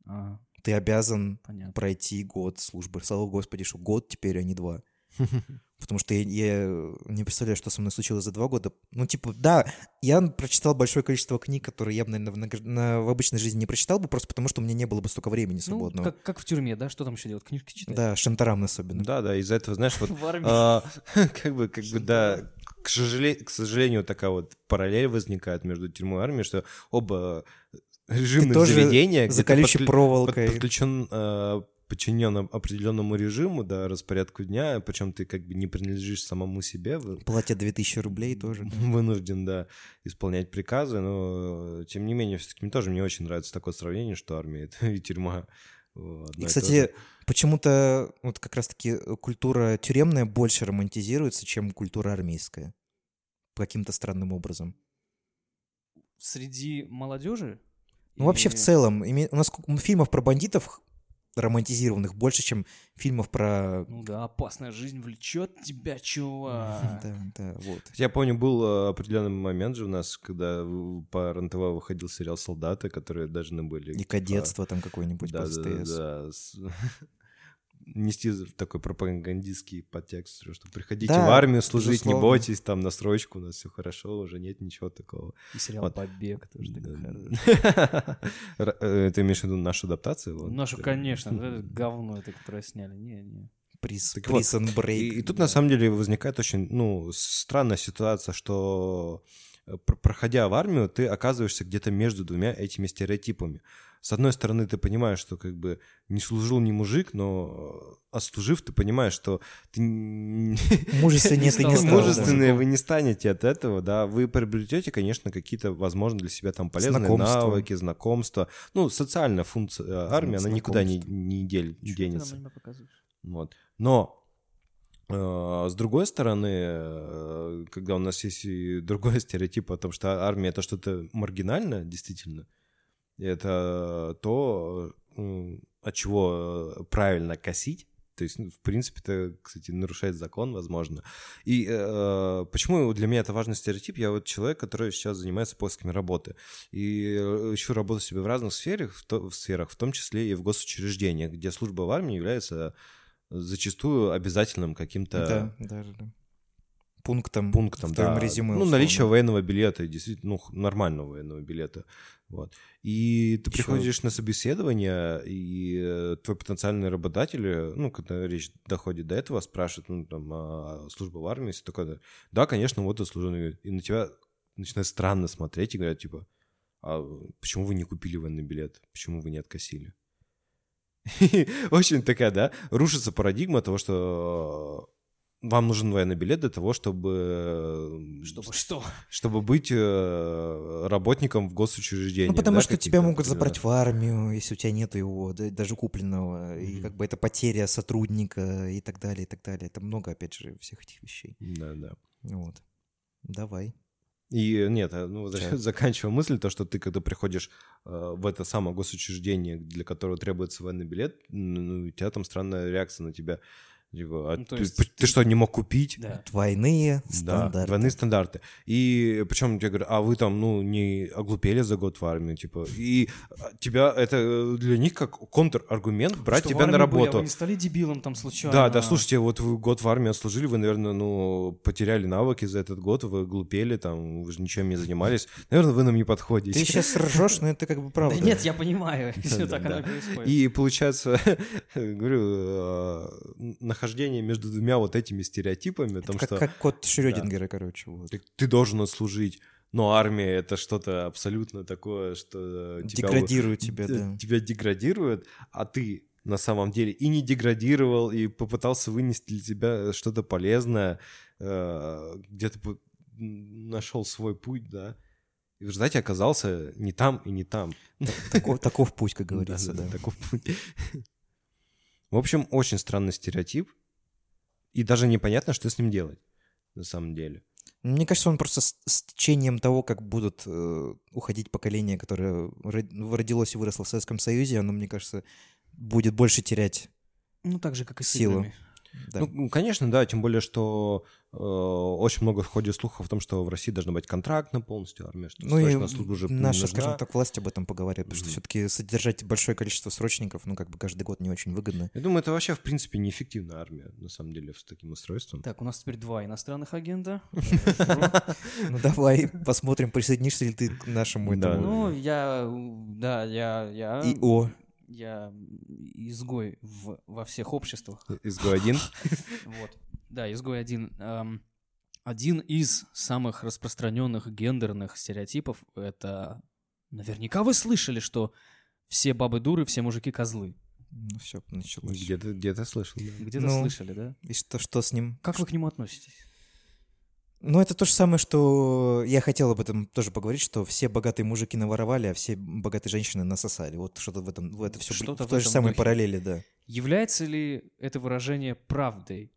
А, Ты обязан понятно. пройти год службы. Слава Господи, что год теперь, а не два. Потому что я, я не представляю, что со мной случилось за два года. Ну, типа, да, я прочитал большое количество книг, которые я бы, наверное, в, на- в обычной жизни не прочитал бы, просто потому что у меня не было бы столько времени Ну, свободного. как, как в тюрьме, да? Что там еще делать? Книжки читать? Да, Шантарам особенно. Да, да, из-за этого, знаешь, вот В армии. А, как бы, как бы, да, к, сожале- к сожалению, такая вот параллель возникает между тюрьмой и армией, что оба режимных заведения, За колючей проволокой. под- подключен, э, подчинен определенному режиму, да, распорядку дня, причем ты как бы не принадлежишь самому себе, Платя 2000 рублей тоже. вынужден, да, исполнять приказы, но тем не менее, все-таки мне тоже не очень нравится такое сравнение, что армия — это и тюрьма. Вот, И, кстати, почему-то вот как раз-таки э, культура тюремная больше романтизируется, чем культура армейская. Каким-то странным образом. Среди молодежи? Ну, вообще, в целом, у нас фильмов про бандитов романтизированных больше, чем фильмов про... Ну да, опасная жизнь влечет тебя, чувак. Да, да, вот. Я помню, был э, определенный момент же у нас, когда по РНТВ выходил сериал «Солдаты», которые должны были... И кадетство там какое-нибудь Да, по да, да, СТС. да, с- нести такой пропагандистский подтекст, что приходите Да, в армию служить, не безусловно. бойтесь, там на строчку, у нас все хорошо, уже нет ничего такого. И сериал Вот. «Побег» тоже. Р- э, Ты имеешь в виду нашу адаптацию? Нашу, конечно, вот это говно это, которое сняли. Не, не. Приз, Так вот, Prison Break. И, и тут да. на самом деле возникает очень, ну, странная ситуация, что э, пр- проходя в армию, ты оказываешься где-то между двумя этими стереотипами. С одной стороны, ты понимаешь, что как бы не служил не мужик, но э, отслужив, ты понимаешь, что ты Мужественнее ты не стал, мужественные вы не станете от этого, да, вы приобретете, конечно, какие-то, возможно, для себя там полезные Знакомства. навыки, знакомства. Ну, социальная функция э, армии, она никуда не, не дель- денется. Вот. Но э, с другой стороны, когда у нас есть и другой стереотип о том, что армия это что-то маргинальное, действительно, это то, э, от чего э, правильно косить. То есть, ну, в принципе, это, кстати, нарушает закон, возможно. И э, почему для меня это важный стереотип? Я вот человек, который сейчас занимается поисками работы. И э, ищу работу себе в разных сферах, в, то- в сферах, в том числе и в госучреждениях, где служба в армии является зачастую обязательным каким-то да, да, да. Пунктом, пунктом, в твоем да. резюме. ну, условно. наличие военного билета, действительно, ну, нормального военного билета. Вот. И ты Ещё- приходишь на собеседование, и э, твой потенциальный работодатель, э, ну, когда речь доходит до этого, спрашивает, ну, там, а служба в армии, все такое. Да, конечно, вот отслужил. И на тебя начинают странно смотреть и говорят, типа, а почему вы не купили военный билет? Почему вы не откосили? Очень такая, да, рушится парадигма того, что вам нужен военный билет для того, чтобы... Чтобы что? Чтобы быть э, работником в госучреждении. Ну, потому да, что тебя могут забрать в армию, если у тебя нет его, да, даже купленного. И Мгм. как бы это потеря сотрудника и так далее, и так далее. Это много, опять же, всех этих вещей. Да, да. Вот. Давай. И э, нет, э, ну, Так. заканчивая мысль, то, что ты, когда приходишь э, в это самое госучреждение, для которого требуется военный билет, ну, у тебя там странная реакция на тебя. Типа, а Ну, ты, есть ты ты- что, не мог купить? Да. Двойные Да, стандарты. двойные стандарты. И причем тебе говорят, а вы там, ну, не оглупели за год в армию, типа. И а, тебя, это э, для них как контраргумент брать Что в тебя на армии были, а работу. Вы не стали дебилом там случайно. Да, да, слушайте, вот вы год в армии отслужили, вы, наверное, ну, потеряли навыки за этот год, вы глупели, там, вы же ничем не занимались. Наверное, вы нам не подходите. Ты сейчас ржешь, но это как бы Да правда. нет, я понимаю, все Да, так да. оно и происходит. И получается, говорю, э, нахождение между двумя вот этими стереотипами, о том, как, что как кот Шрёдингера, короче. Вот. ты, ты должен отслужить, но армия это что-то абсолютно такое, что тебя, Деградирует тебя, да. тебя деградирует, а ты на самом деле и не деградировал, и попытался вынести для тебя что-то полезное, э, где-то нашел свой путь, да. И в результате оказался не там и не там. Таков, таков путь, как говорится, да. таков путь. В общем, очень странный стереотип. И даже непонятно, что с ним делать, на самом деле. Мне кажется, он просто с, с течением того, как будут э, уходить поколения, которое ро- родилось и выросло в Советском Союзе, оно, мне кажется, будет больше терять. Ну, так же, как и с Силу. играми. Да. Ну, конечно, да, тем более, что э, очень много ходит слухов о том, что в России должна быть контрактна полностью армия, что Ну и срочная служба уже наша, нужна. скажем так, власть об этом поговорит, потому что Мгм. все-таки содержать большое количество срочников, ну, как бы каждый год не очень выгодно. Я думаю, это вообще, в принципе, неэффективная армия, на самом деле, с таким устройством. Так, у нас теперь два иностранных агента. Ну, давай посмотрим, присоединишься ли ты к нашему Да. этому Ну, я, да, я, я, ИО. Я изгой в- во всех обществах. Изгой один. Вот. Да, изгой один. Эм, один из самых распространенных гендерных стереотипов это наверняка вы слышали, что все бабы дуры, все мужики козлы. Ну, все, началось. Где-то где слышал, да. Где-то Ну. слышали, да? И что, что с ним? Как вы к нему относитесь? Ну, это то же самое, что я хотел об этом тоже поговорить, что все богатые мужики наворовали, а все богатые женщины насосали. Вот что-то в этом, в это все Что-то в в той же самой духе. параллели, да. Является ли это выражение правдой?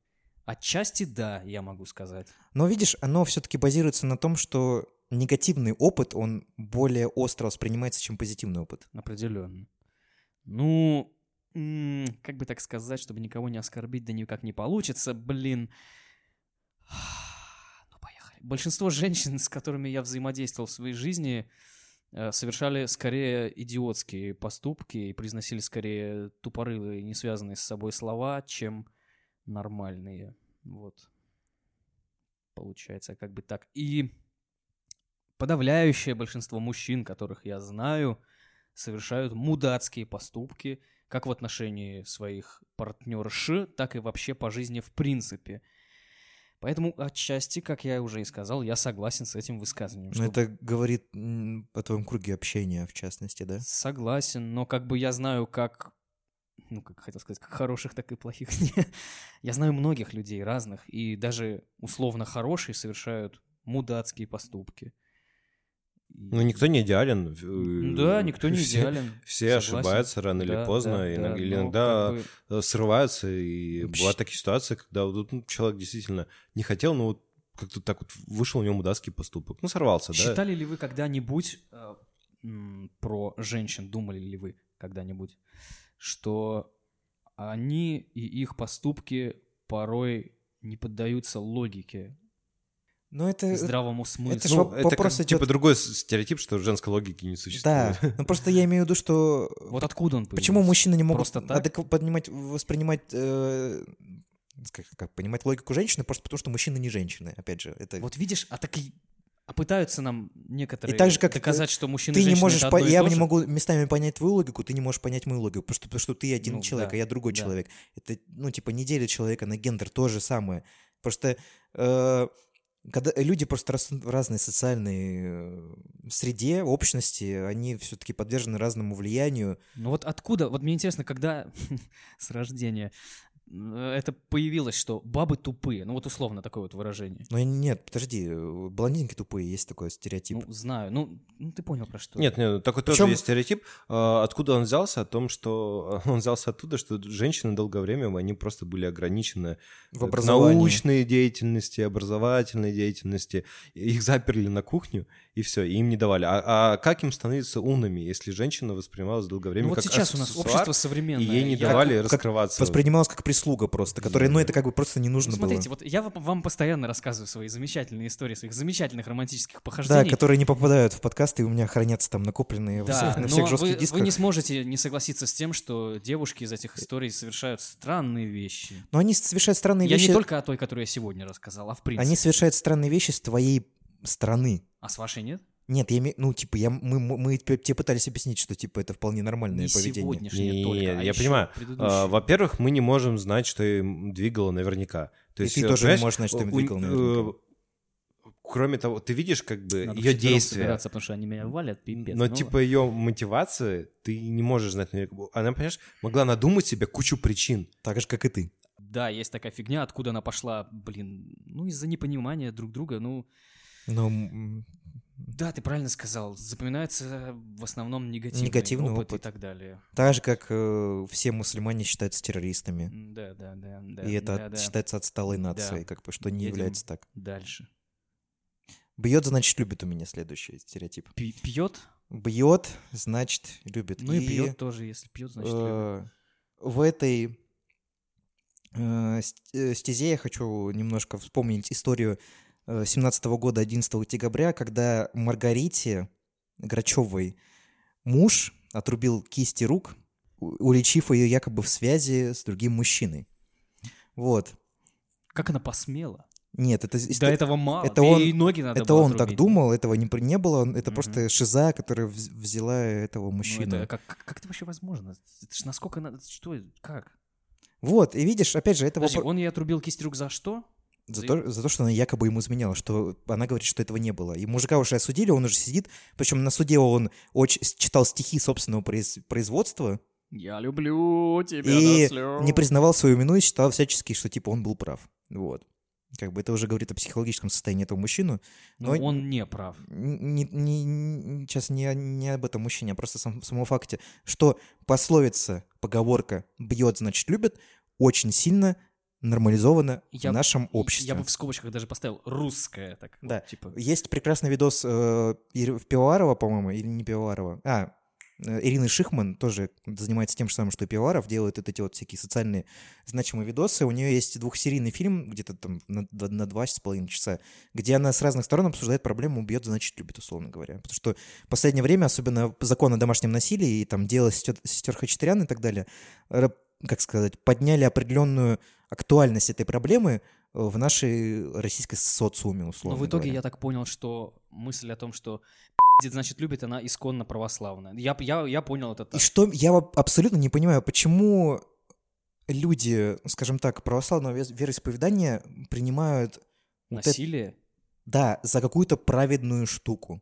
Отчасти да, я могу сказать. Но видишь, оно все-таки базируется на том, что негативный опыт, он более остро воспринимается, чем позитивный опыт. Определенно. Ну, как бы так сказать, чтобы никого не оскорбить, да никак не получится, блин. Большинство женщин, с которыми я взаимодействовал в своей жизни, э, совершали скорее идиотские поступки и произносили скорее тупорылые, не связанные с собой слова, чем нормальные. Вот. Получается, как бы так. И подавляющее большинство мужчин, которых я знаю, совершают мудацкие поступки, как в отношении своих партнерш, так и вообще по жизни в принципе. Поэтому отчасти, как я уже и сказал, я согласен с этим высказыванием. Но что это говорит о твоем круге общения, в частности, да? Согласен, но как бы я знаю, как... Ну, как хотел сказать, как хороших, так и плохих. я знаю многих людей разных, и даже условно хорошие совершают мудацкие поступки. Ну, никто не идеален. э, Да, никто не все- идеален. Все согласен. ошибаются рано или Да, поздно, да, и да, иног- или но иногда как бы- э, срываются, и Вообще- бывают такие ситуации, когда вот, ну, человек действительно не хотел, но вот как-то так вот вышел у него мудацкий поступок. Ну, сорвался, да? Считали ли вы когда-нибудь э, про женщин, думали ли вы когда-нибудь, что они и их поступки порой не поддаются логике, Но это... здравому смыслу? это Ну, это вопрос как, идет- типа другой стереотип, что женской логики не существует. Да, ну просто я имею в виду, что... Вот откуда он Почему мужчины не могут адеква- поднимать, воспринимать, э, как, как понимать логику женщины, просто потому что мужчины не женщины, опять же. Это... Вот видишь, а так и а пытаются нам некоторые И так же, как доказать, что мужчины ты и не можешь, это по- я не могу местами понять твою логику, ты не можешь понять мою логику, потому что, потому что ты один Ну, человек, да, а я другой да. человек. Это, ну, типа, не делит человека на гендер, то же самое. Просто э, когда люди просто растут в разные социальные э, среде, общности, они все-таки подвержены разному влиянию. Ну вот откуда, вот мне интересно, когда с рождения э, это появилось, что бабы тупые, ну вот условно такое вот выражение. Но нет, подожди, э, блондинки тупые, есть такой стереотип. Ну, знаю, ну, ну ты понял про что. Нет, нет, такой тоже Причем- есть стереотип. А, Откуда он взялся? О том, что он взялся оттуда, что женщины долгое время, они просто были ограничены В образовании. научной деятельности, образовательной деятельности. Их заперли на кухню, и все, им не давали. А, а как им становиться умными, если женщина воспринималась долгое время Ну вот как сейчас у нас общество современное. и ей не Я- давали как раскрываться. Воспринималась как прислуга просто, которая, ну, это как бы просто не Ну, нужно смотрите, было. вот я вам- постоянно рассказываю свои замечательные истории, своих замечательных романтических Да, похождений. которые не попадают в подкасты, и у меня хранятся там накопленные Да, всех- на всех вы, жестких вы дисках. не сможете не согласиться с тем, что девушки из этих историй совершают странные вещи. Но они совершают странные я вещи. не только о той, которую я сегодня рассказал, а в принципе. Они совершают странные вещи с твоей стороны. А с вашей нет? Нет, я име- ну, типа, я, мы, мы, мы тебе пытались объяснить, что, типа, это вполне нормальное Не поведение. сегодняшняя Не, только, а я понимаю. А, Во-первых, мы не можем знать, что им двигало наверняка. То И есть, ты э, тоже не понимаешь, можешь знать, что им у- двигало э, наверняка. Кроме того, ты видишь как бы Надо ее действия. потому что они меня валят, пипец. Но Ну, типа ее мотивация ты не можешь знать. наверняка. Она, понимаешь, могла надумать себе кучу причин. Так же, как и ты. Да, есть такая фигня, откуда она пошла, блин, ну из-за непонимания друг друга, ну, М, да, ты правильно сказал, запоминается в основном негативный, Негативный опыт, и опыт. так далее. так же, как э, все мусульмане считаются террористами. Да, да, да, да. и это да, да. считается отсталой нацией, как бы, что не Едем. является так. Дальше. Бьет, значит, любит у меня следующий стереотип. Пьет? Бьет, значит, любит. Ну и пьет тоже, если пьет, значит любит. э, в этой э, э, стезе я хочу немножко вспомнить историю 17 года, 11 декабря, когда Маргарите Грачевой муж отрубил кисти рук, уличив ее якобы в связи с другим мужчиной. Вот. Как она посмела? Нет, это До этого мало. это он- ей ноги надо Это он так думал, этого не, не было, это Мгм. просто шиза, которая вз- взяла этого Ну, мужчину. это как, как, это вообще возможно? Это ж насколько надо... Что? Как? Вот, и видишь, опять же, это Подожди, он ей отрубил кисть рук за что? За, то, за то, что она якобы ему изменяла, что она говорит, что этого не было. И мужика уже осудили, он уже сидит, причем на суде он очень читал стихи собственного произ- производства Я люблю тебя и слез. не признавал свою вину и считал всячески, что типа он был прав. Вот. Как бы это уже говорит о психологическом состоянии этого мужчину. Ну, но- он не прав. не, не- не- сейчас не, не об этом мужчине, а просто сам, самом факте, что пословица, поговорка «бьет, значит, любит» очень сильно нормализована Я- в нашем обществе. Я бы в скобочках даже поставил русское. Так, вот, Да. типа, Есть прекрасный видос э, Пивоварова, по-моему, или не Пивоварова. А, э, Ирины Шихман тоже занимается тем же самым, что и Пивоваров, делает вот эти вот всякие социальные значимые видосы. У нее есть двухсерийный фильм, где-то там на, на два с половиной часа, где она с разных сторон обсуждает проблему «убьет, значит, любит», условно говоря. Потому что в последнее время, особенно закон о домашнем насилии и там дело сестер, сестер Хачатурян и так далее, как сказать, подняли определенную актуальность этой проблемы э, в нашей российской социуме, Но условно в итоге говоря. я так понял, что мысль о том, что значит, любит, она исконно православная. Я, я, я понял это И так. что я абсолютно не понимаю, почему люди, скажем так, православного вероисповедания принимают вот это- Насилие. да, за какую-то праведную штуку.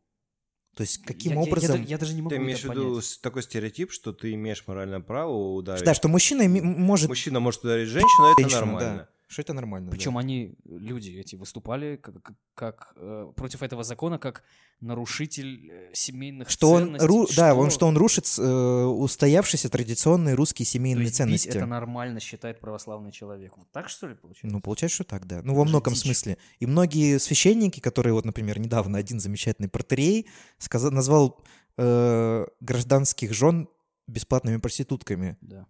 То есть каким Я- я- я образом... да- Я, даже не могу Ты имеешь в это виду такой стереотип, что ты имеешь моральное право ударить. Да, что мужчина име- может... Мужчина может ударить женщину, это женщину, нормально. да. Что это нормально. Причем да. они, люди эти, выступали как, как- э, против этого закона как нарушитель э, семейных Что он, ценностей. ру- да, он, что он рушит э, устоявшиеся традиционные русские То семейные есть бить ценности. это нормально считает православный человек. Вот так что ли получается? Ну, получается, что так, да. Ну, во же многом дичь. смысле. И многие священники, которые, вот, например, недавно один замечательный протерей сказал, назвал э, гражданских жен бесплатными проститутками. Да.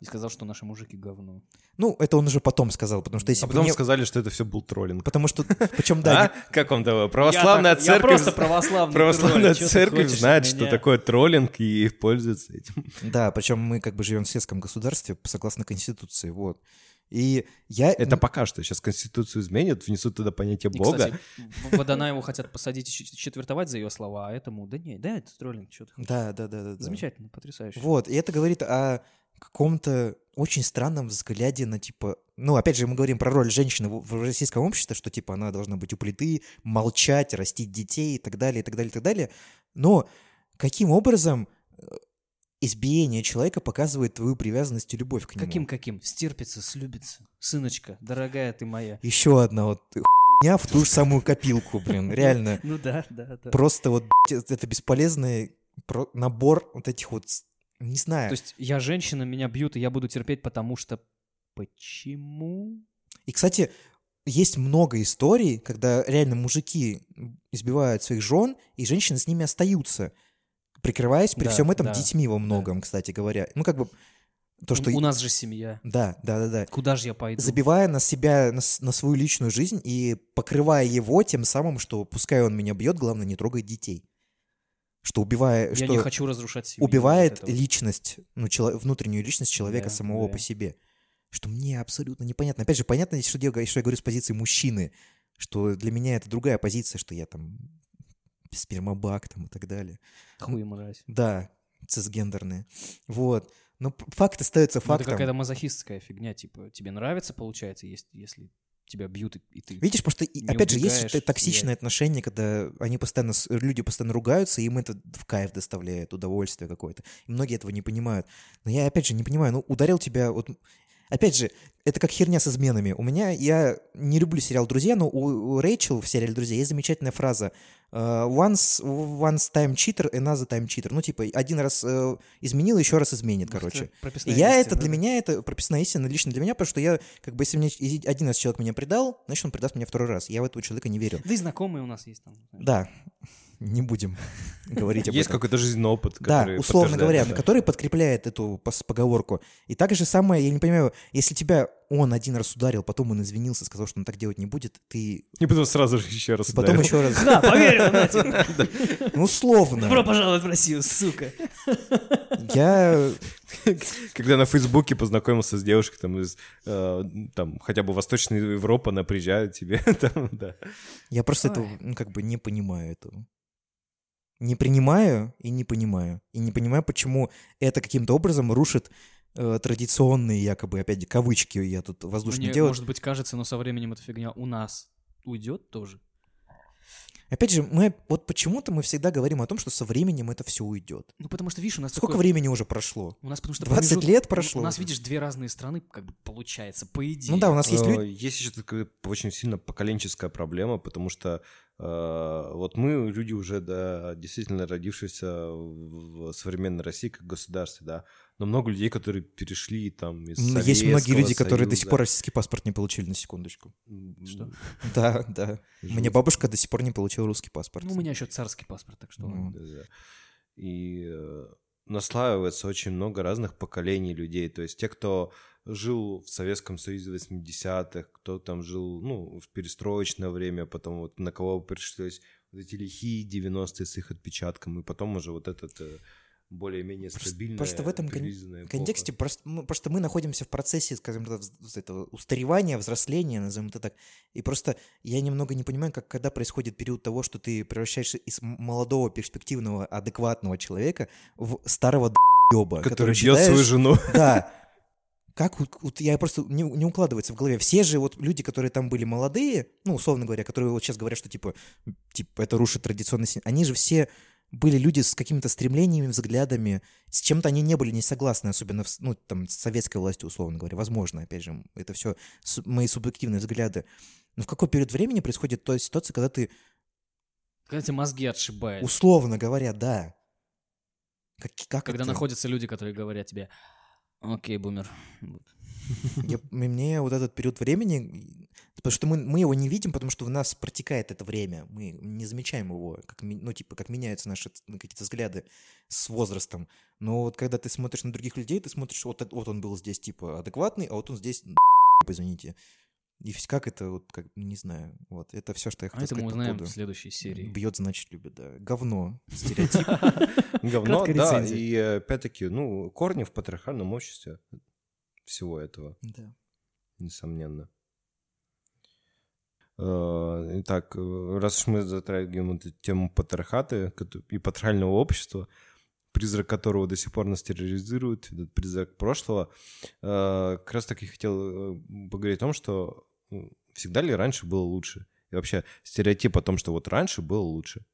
И сказал, что наши мужики говно. Ну, это он уже потом сказал, потому что если А бы потом не- сказали, что это все был троллинг. Потому что, причем, да, А? Как вам того? Православная Я так- церковь... Я просто Православная тролль, ты церковь хочешь знает, что такое троллинг и пользуется этим. да, причем мы как бы живем в светском государстве согласно Конституции, вот. И я... Это пока что. Сейчас Конституцию изменят, внесут туда понятие И, Бога. кстати, Водонаеву хотят посадить и четвертовать за ее слова, а этому, да не, да, это троллинг, что ты хочешь. Да, да, да, да. да. Замечательно, потрясающе. Вот, и это говорит о каком-то очень странном взгляде на, типа, ну, опять же, мы говорим про роль женщины в, российском обществе, что, типа, она должна быть у плиты, молчать, растить детей и так далее, и так далее, и так далее. Но каким образом э, избиение человека показывает твою привязанность и любовь к нему? Каким-каким? Стерпится, слюбится. Сыночка, дорогая ты моя. Еще одна вот хуйня в ту же самую копилку, блин, реально. Ну да, да, да. Просто вот это бесполезный набор вот этих вот, не знаю. То есть я женщина, меня бьют, и я буду терпеть, потому что... Почему? И, кстати, есть много историй, когда реально мужики избивают своих жен, и женщины с ними остаются, прикрываясь при Да, всем этом да, детьми во многом, кстати говоря. Ну, как бы то, что... У, нас же семья. Да, да, да, да. Куда же я пойду? Забивая на себя, на, на свою личную жизнь и покрывая его тем самым, что пускай он меня бьет, главное, не трогай детей. Что убивая... Я что не хочу разрушать семью. убивает личность, ну, чело- внутреннюю личность человека Да, самого да. по себе. Что мне абсолютно непонятно. Опять же, понятно, что я, что я говорю с позиции мужчины, что для меня это другая позиция, что я там спермобак там и так далее. Хуй мразь. Да, цисгендерные. Вот. Но факт остается Ну, это фактом. какая-то мазохистская фигня, типа, тебе нравится, получается, если, если тебя бьют, и, и ты... Видишь, потому что, и- опять же, есть убегаешь, токсичные сияешь. отношения, когда они постоянно, люди постоянно ругаются, и им это в кайф доставляет, удовольствие какое-то. И многие этого не понимают. Но я, опять же, не понимаю, ну, ударил тебя, вот, опять же, это как херня с изменами. У меня, я не люблю сериал «Друзья», но у, у Рэйчел в сериале «Друзья» есть замечательная фраза э, «Once, once time cheater, another time cheater». Ну, типа, один раз э, изменил, еще раз изменит, короче. Это я истина, это для да? меня, это прописная истина лично для меня, потому что я, как бы, если мне один раз человек меня предал, значит, он предаст меня второй раз. Я в этого человека не верю. Да и знакомые у нас есть там. знаешь. Да, не будем говорить об Есть этом. какой-то жизненный опыт, Да, который условно подтверждает говоря, это. который подкрепляет эту поговорку. И так же самое, я не понимаю, если тебя он один раз ударил, потом он извинился, сказал, что он так делать не будет, ты И потом сразу же еще раз потом ударил. еще раз... Да, поверил. Ну, условно. Добро пожаловать в Россию, сука. Я... Когда на Фейсбуке познакомился с девушкой там из, э, там, хотя бы Восточной Европы, она приезжает тебе, там, да. Я просто Ой. этого, ну, как бы не понимаю этого. Не принимаю и не понимаю. И не понимаю, почему это каким-то образом рушит э, традиционные, якобы, опять кавычки я тут воздушно Мне, делаю. может быть, кажется, но со временем эта фигня у нас уйдет тоже. Опять же, мы вот почему-то мы всегда говорим о том, что со временем это все уйдет. Ну, потому что, видишь, у нас Сколько такой- времени уже прошло? У нас потому что 20 промежут- лет прошло У нас, уже. видишь, две разные страны, как бы получается, по идее. Ну да, у нас есть люди... Есть еще такая очень сильно поколенческая проблема, потому что вот мы, люди уже, да, действительно родившиеся в современной России как государстве, да, но много людей, которые перешли там из М, Есть многие люди, которые до сих Союза. пор российский паспорт не получили, на секундочку. Что? Да, да. Мне жуть. бабушка до сих пор не получила русский паспорт. Ну, у меня еще царский паспорт, так что... Ну. И э, наслаивается очень много разных поколений людей. То есть те, кто жил в Советском Союзе 80-х, кто там жил, ну, в перестроечное время, потом вот на кого пришлось вот эти лихие 90-е с их отпечатком, и потом уже вот этот э, более-менее стабильная, просто в этом кон- контексте просто, ну, просто мы находимся в процессе, скажем так, этого устаревания, взросления, назовем это так. И просто я немного не понимаю, как когда происходит период того, что ты превращаешься из молодого, перспективного, адекватного человека в старого д***ёба, который бьет считаешь- свою жену. Да. Как вот, я просто не, не укладывается в голове. Все же вот люди, которые там были молодые, ну, условно говоря, которые вот сейчас говорят, что типа, типа это рушит традиционный они же все были люди с какими-то стремлениями, взглядами, с чем-то они не были не согласны, особенно в, ну, там, с советской властью, условно говоря. Возможно, опять же, это все мои субъективные взгляды. Но в какой период времени происходит та ситуация, когда ты, Когда тебе мозги отшибает. условно говоря, да, как, как Когда это? находятся люди, которые говорят тебе, окей, бумер. Я- мне вот этот период времени, потому что мы, мы его не видим, потому что в нас протекает это время, мы не замечаем его, как, ну, типа, как меняются наши ц- какие-то взгляды с возрастом. Но вот когда ты смотришь на других людей, ты смотришь, вот, вот он был здесь, типа, адекватный, а вот он здесь, извините. И как это, вот, как, не знаю, вот, это все, что я А хотел это мы сказать по узнаем в следующей серии. Бьет, значит, любит, да. Говно, стереотип. Говно, да, и опять-таки, ну, корни в патриархальном обществе всего этого. Да. несомненно. Э, Итак, э, раз уж мы затрагиваем эту тему патриархата и патриархального общества, призрак которого до сих пор нас терроризирует, этот призрак прошлого, э, как раз таки хотел поговорить о том, что всегда ли раньше было лучше? И вообще стереотип о том, что вот раньше было лучше.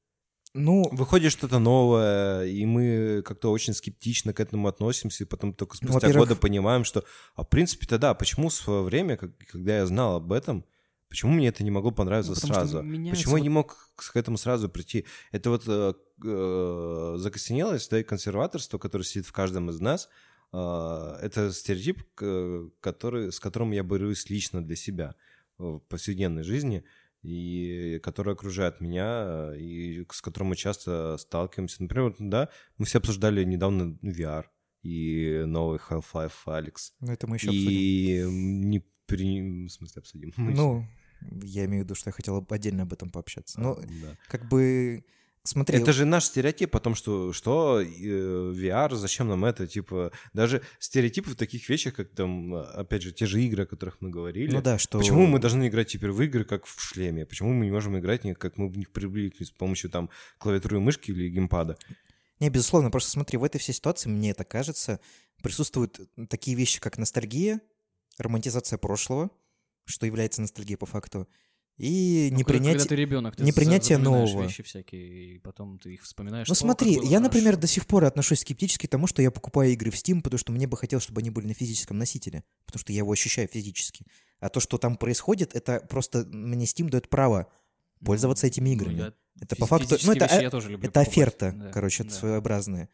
Ну, Выходит что-то новое, и мы как-то очень скептично к этому относимся, и потом только спустя годы понимаем, что, а в принципе-то да, почему в свое время, когда я знал об этом, почему мне это не могло понравиться Ну, сразу? Почему я вот- не мог к этому сразу прийти? Это вот э, э, закостенелость, да, и консерваторство, которое сидит в каждом из нас, э, это стереотип, который, с которым я борюсь лично для себя в повседневной жизни, и который окружает меня, и с которым мы часто сталкиваемся. Например, вот, да, мы все обсуждали недавно VR и новый Half-Life Алекс. ну, это мы еще обсудим. И не при... в смысле обсудим. Ну, я имею в виду, что я хотел отдельно об этом пообщаться. Ну, да. как бы, смотри... Это же наш стереотип о том, что, что э, VR, зачем нам это, типа, даже стереотипы в таких вещах, как там, опять же, те же игры, о которых мы говорили. Ну да, что... Почему мы должны играть теперь в игры, как в шлеме? Почему мы не можем играть, как мы в них привыкли, с помощью там клавиатуры и мышки или геймпада? Не, безусловно, просто смотри, в этой всей ситуации, мне это кажется, присутствуют такие вещи, как ностальгия, романтизация прошлого, что является ностальгией по факту, и Ну, когда- Когда непринятие... ты ребенок, ты непринятие нового. вещи всякие, и потом ты их вспоминаешь. Ну что, «О, как смотри, я, например, хорошо». до сих пор отношусь скептически к тому, что я покупаю игры в Steam, потому что мне бы хотелось, чтобы они были на физическом носителе, потому что я его ощущаю физически. А то, что там происходит, это просто мне Steam дает право пользоваться этими Ну, играми. я Это по факту... Ну, это, вещи я тоже люблю это покупать. оферта, Да, короче, да. своеобразная.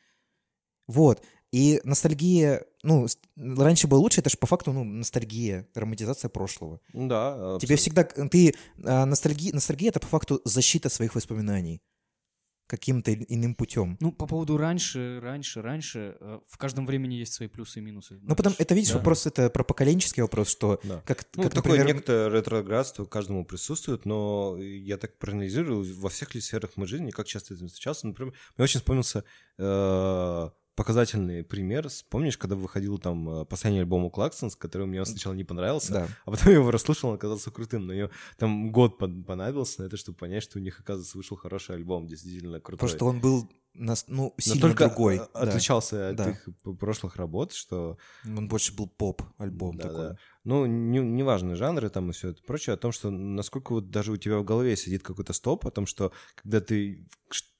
Вот. И ностальгия, ну, раньше было лучше, это же по факту, ну, ностальгия, романтизация прошлого. Да, Тебе всегда, ты, а, ностальгия, ностальгия это по факту защита своих воспоминаний каким-то иным путем. Ну, по поводу раньше, раньше, раньше, э, в каждом времени есть свои плюсы и минусы. Ну, потому это, видишь, Да. вопрос, это про поколенческий вопрос, что Да. как, Ну, как, такое например, некоторое ретроградство каждому присутствует, но я так проанализирую, во всех ли сферах моей жизни, как часто этим встречался. Например, мне очень вспомнился э, показательный пример. Помнишь, когда выходил там э, последний альбом у Klaxons, который мне сначала не понравился, да. а потом я его расслышал, он оказался крутым. Но мне там год пон- понадобился на это, чтобы понять, что у них, оказывается, вышел хороший альбом, действительно крутой. Потому что он был, нас, ну, сильно Настолько другой. э, да. отличался от Да. их прошлых работ, что Он больше был поп-альбом Да, такой. да. Ну, не, неважно, жанры там и все это прочее, о том, что насколько вот даже у тебя в голове сидит какой-то стоп, о том, что когда ты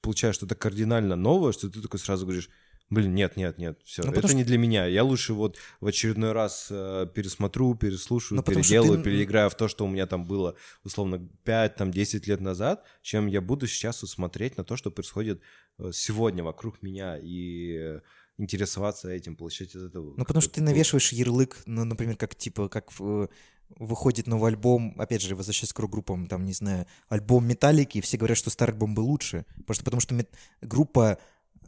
получаешь что-то кардинально новое, что ты такой сразу говоришь, блин, нет, нет, нет, все, Ну, это что- не для меня. Я лучше вот в очередной раз э, пересмотрю, переслушаю, Ну, потому что переделаю, ты- переиграю в то, что у меня там было, условно, 5-10 лет назад, чем я буду сейчас вот смотреть на то, что происходит э, сегодня вокруг меня и э, интересоваться этим, получать от этого. Ну, потому что ты навешиваешь ярлык, ну, например, как, типа, как в- выходит новый альбом, опять же, возвращаясь к рок-группам, там, не знаю, альбом Металлики, и все говорят, что старый альбом был лучше. Просто потому что мет- группа...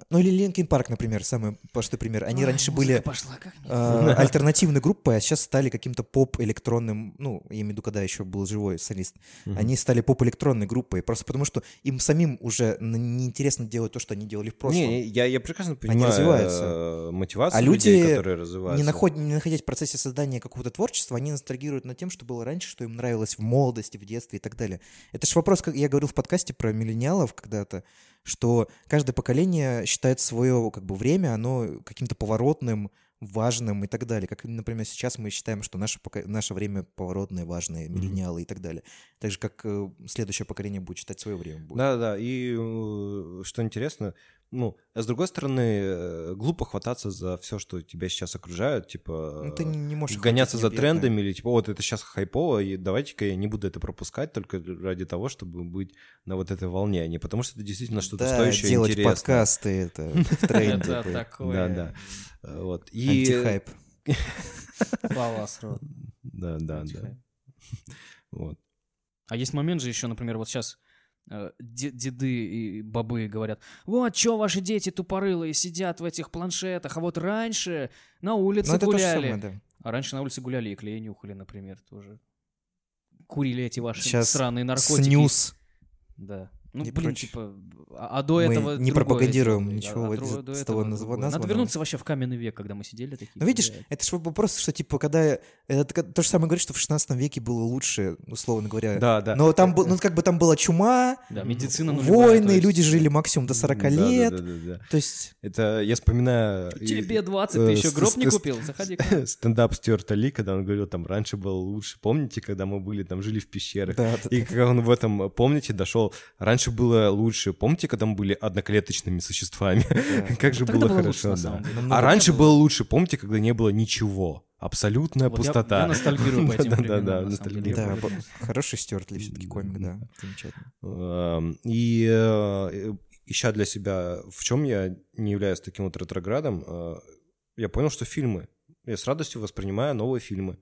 Ну, или Linkin Park, например, самый простой пример. Они Ой, раньше музыка были пошла, э, альтернативной группой, а сейчас стали каким-то поп-электронным, ну, я имею в виду, когда еще был живой солист, Мгм. они стали поп-электронной группой, просто потому что им самим уже неинтересно делать то, что они делали в прошлом. Не, я, я прекрасно понимаю развиваются. э, мотивацию А людей, люди которые развиваются. не, наход- не находясь в процессе создания какого-то творчества, они ностальгируют над тем, что было раньше, что им нравилось в молодости, в детстве и так далее. Это же вопрос, как я говорил в подкасте про миллениалов когда-то, что каждое поколение считает свое как бы время, оно каким-то поворотным, важным и так далее. Как, например, сейчас мы считаем, что наше, пока- наше время поворотное, важное, миллениалы и так далее. Так же, как э, следующее поколение будет считать свое время. будет. Да, да, и э, что интересно, ну, а с другой стороны, э, глупо хвататься за все, что тебя сейчас окружает, типа Ну, ты не, можешь гоняться за трендами или типа, вот это сейчас хайпово, и давайте-ка я не буду это пропускать только ради того, чтобы быть на вот этой волне, а не потому что это действительно что-то Да, стоящее и делать интересное. подкасты, это в тренде. Это такое. Да, да. Вот. И... Антихайп. Балас, рот. Да, да, да. Вот. А есть момент же еще, например, вот сейчас деды и бабы говорят, вот что ваши дети тупорылые сидят в этих планшетах, а вот раньше на улице Ну, гуляли. самое, да. А раньше на улице гуляли и клей нюхали, например, тоже. Курили эти ваши Сейчас сраные наркотики. Снюс. Да. Ну, и блин, прочее. типа, А, а до Мы этого не пропагандируем делали. ничего А вот до с того другое. назва- Надо названного. вернуться вообще в каменный век, когда мы сидели такие. Ну, видишь, блядь. это же вопрос, что, типа, когда... Это то же самое говорит, что в 16 веке было лучше, условно говоря. Да, да. Но там, был, ну, как бы там была чума, Да, медицина войны, есть- люди жили максимум до 40 Да, да, лет. да, да, да. То есть... Это я вспоминаю... Тебе 20, э, ты еще гроб не купил? Заходи. Стендап Стюарта Ли, когда он говорил, там, раньше было лучше. Помните, когда мы были, там, жили в пещерах? Да, да, И да. когда он в этом, помните, дошел, раньше было лучше. Помните, когда мы были одноклеточными существами? Как же Тогда было было лучше, хорошо, на да. А раньше было. было лучше. Помните, когда не было ничего? Абсолютная Вот я- пустота. Я ностальгирую по этим временам. Да, Я бо- помню. хороший Стюарт Ли все-таки комик, да, замечательно. Эм, И э, ища для себя, в чем я не являюсь таким вот ретроградом, э, я понял, что фильмы. Я с радостью воспринимаю новые фильмы.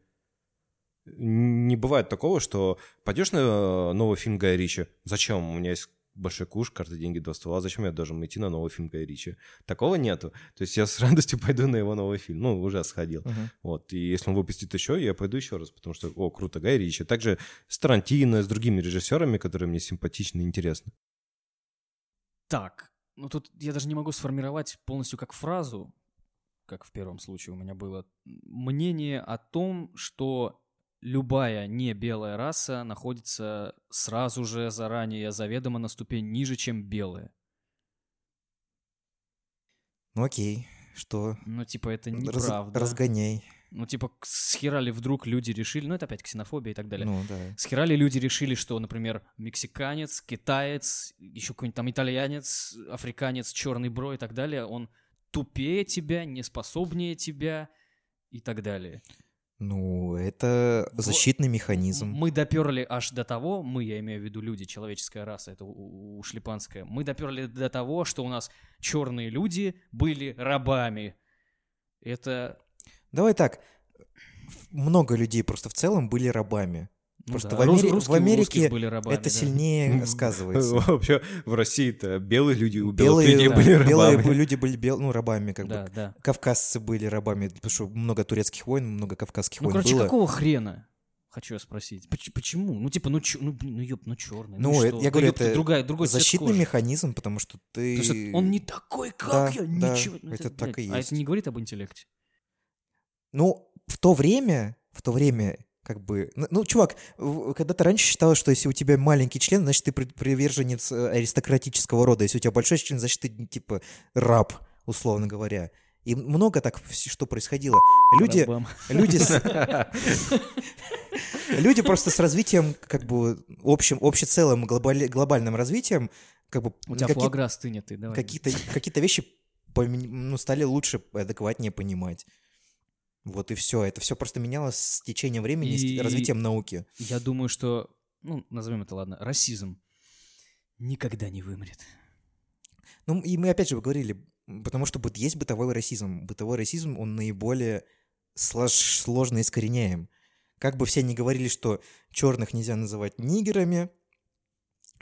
Не бывает такого, что пойдешь на э, новый фильм Гая Ричи, зачем? У меня есть большой куш, карты, деньги, два ствола, зачем я должен идти на новый фильм Гая Ричи? Такого нету. То есть я с радостью пойду на его новый фильм. Ну, уже сходил. Мгм. Вот, и если он выпустит еще, я пойду еще раз, потому что, о, круто, Гай Ричи. Также с Тарантино, с другими режиссерами, которые мне симпатичны и интересны. Так, ну тут я даже не могу сформировать полностью как фразу, как в первом случае у меня было, мнение о том, что любая не белая раса находится сразу же заранее заведомо на ступень ниже, чем белая. Ну окей, что? Ну, типа, это Раз- неправда. разгоняй. Ну, типа, к- с хера ли вдруг люди решили, ну, это опять ксенофобия и так далее. Ну да. С хера ли люди решили, что, например, мексиканец, китаец, еще какой-нибудь там итальянец, африканец, черный бро и так далее, он тупее тебя, неспособнее тебя и так далее. Ну, это защитный механизм. Мы доперли аж до того, мы, я имею в виду люди, человеческая раса, это у- у- ушлепанская, мы доперли до того, что у нас черные люди были рабами. Это... Давай так. Много людей просто в целом были рабами. Ну Просто да, в Амери- рус- в русские- у Америке были рабами, это да. сильнее сказывается. Вообще, в России-то белые люди, у белых Белые, людей были белые рабами. люди были бел- ну, рабами, как бы. да. Кавказцы были рабами, потому что много турецких войн, много кавказских Ну, войн короче, было. какого хрена? Хочу я спросить. Поч- почему? Ну, типа, ну, чё- ну, блин, ну, ёп, ну, черный. Ну, Ну, это- что? я говорю, это другая, другой Защитный кожи. механизм, потому что ты... То есть он не такой, как Да, я, да, ничего. Ну, это так блядь, и А есть. это не говорит об интеллекте. Ну, в то время, в то время, как бы... Ну, чувак, когда-то раньше считалось, что если у тебя маленький член, значит, ты при- приверженец э, аристократического рода. Если у тебя большой член, значит, ты, типа, раб, условно говоря. И много так, что происходило. Люди, люди, с- люди просто с развитием, как бы, общим, общецелым, глобальным развитием, как бы, У тебя фуагра стынет, ты давай. какие-то какие вещи ну, стали лучше, адекватнее понимать. Вот и все. Это все просто менялось с течением времени, И- с развитием науки. Я думаю, что, ну, назовем это, ладно, расизм никогда не вымрет. Ну, и мы опять же говорили, потому что вот есть бытовой расизм. Бытовой расизм, он наиболее слож- сложно искореняем. Как бы все ни говорили, что черных нельзя называть нигерами,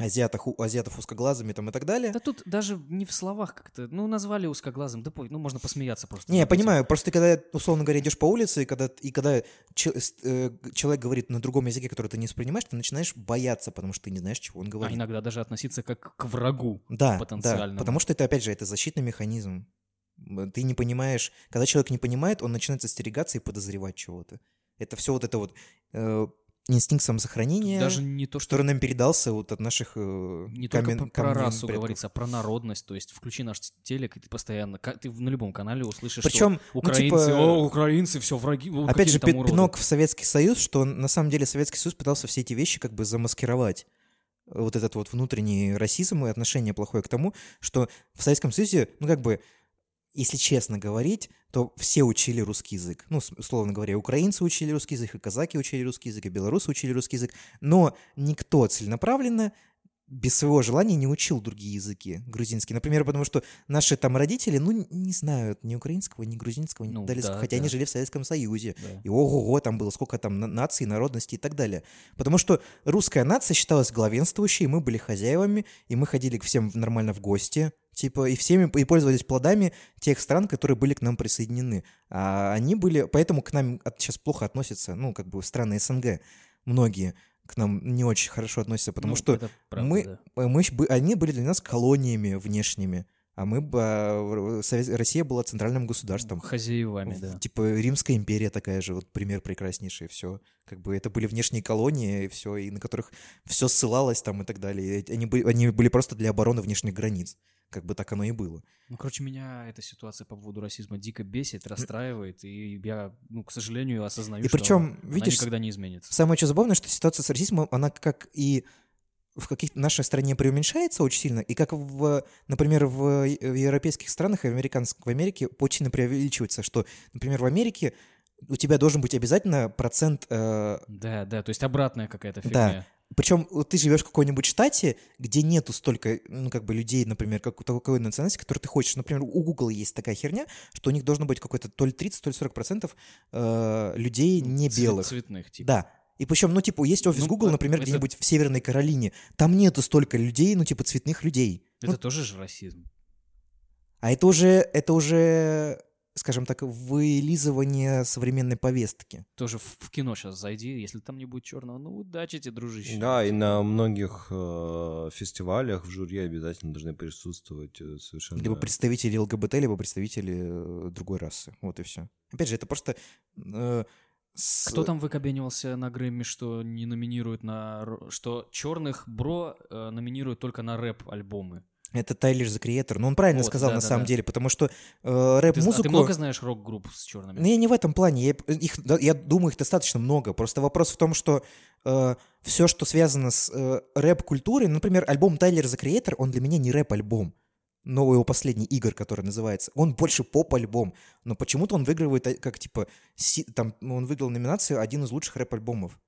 азиатах, у- азиатов узкоглазыми там и так далее. Да тут даже не в словах как-то, ну, назвали узкоглазым, да, ну, можно посмеяться просто. Не, я понимаю, просто когда, условно говоря, идешь по улице, и когда, и когда че- э, человек говорит на другом языке, который ты не воспринимаешь, ты начинаешь бояться, потому что ты не знаешь, чего он А говорит. иногда даже относиться как к врагу. да, да, потому что это, опять же, это защитный механизм. Ты не понимаешь, когда человек не понимает, он начинает остерегаться и подозревать чего-то. Это все вот это вот э, инстинкт самосохранения, Даже не то, что который нам передался вот от наших э, не камен- только про камней расу предков. говорится, а про народность. То есть включи наш телек, и ты постоянно, ты на любом канале услышишь, Причем, что ну, украинцы, типа, о, украинцы, все враги. о, Опять же, пи- уроды». пинок в Советский Союз, что на самом деле Советский Союз пытался все эти вещи как бы замаскировать. Вот этот вот внутренний расизм и отношение плохое к тому, что в Советском Союзе, ну как бы, если честно говорить, то все учили русский язык. Ну, условно говоря, украинцы учили русский язык, и казаки учили русский язык, и белорусы учили русский язык, но никто целенаправленно без своего желания не учил другие языки грузинские. Например, потому что наши там родители, ну, не знают ни украинского, ни грузинского, ни Ну, дальского, да, хотя да. они жили в Советском Союзе. Да. И ого-го, там было сколько там на- наций, народностей и так далее. Потому что русская нация считалась главенствующей, и мы были хозяевами, и мы ходили к всем нормально в гости, типа, и всеми и пользовались плодами тех стран, которые были к нам присоединены. А они были, поэтому к нам от- сейчас плохо относятся, ну, как бы страны СНГ, многие, к нам не очень хорошо относятся, потому Ну, что правда, мы, да. мы, они были для нас колониями внешними, а мы а, Россия была центральным государством. Хозяевами, да. Типа Римская империя такая же, вот пример прекраснейший, все. Как бы это были внешние колонии, и все, и на которых все ссылалось там и так далее. Они были, они были просто для обороны внешних границ. Как бы так оно и было. Ну, короче, меня эта ситуация по поводу расизма дико бесит, расстраивает, и я, ну, к сожалению, осознаю, И что причем, она видишь, никогда не изменится. Самое что забавное, что ситуация с расизмом, она как и в каких нашей стране преуменьшается очень сильно, и как в, например, в, е- в европейских странах и в, американских, в Америке очень сильно преувеличивается, что, например, в Америке у тебя должен быть обязательно процент э, Да, да, то есть обратная какая-то Да. Причем вот ты живешь в какой-нибудь штате, где нету столько, ну, как бы людей, например, как у такой национальности, который ты хочешь. Например, у Google есть такая херня, что у них должно быть какой-то то ли 30, то ли 40 процентов э, людей не Цвет- белых. Цветных, типа. Да. И причем, ну, типа, есть офис Ну, Google, это- например, это- где-нибудь в Северной Каролине. Там нету столько людей, ну, типа, цветных людей. Это Ну, тоже же расизм. а это уже, это уже, скажем так, вылизывание современной повестки. Тоже в, кино сейчас зайди, если там не будет черного, ну, удачи тебе, дружище. Да, и на многих э, фестивалях в жюри обязательно должны присутствовать э, совершенно... Либо представители ЛГБТ, либо представители э, другой расы. Вот и все. Опять же, это просто... э, с- Кто там выкобенивался на Грэмми, что не номинируют на... Что черных бро э, номинируют только на рэп-альбомы? Это Тайлер The Creator. Но он правильно Вот, сказал да, на да, самом да. деле, потому что э, Ты, а рэп-музыку... ты много знаешь рок-групп с черными? Ну, я не в этом плане. Я, их, я думаю, их достаточно много. Просто вопрос в том, что все, что связано с э, рэп-культурой, например, альбом Тайлер The Creator, он для меня не рэп-альбом. Новый его последний игр, который называется. Он больше поп-альбом. Но почему-то он выигрывает, э, как типа, си- там, ну, он выиграл номинацию один из лучших рэп-альбомов.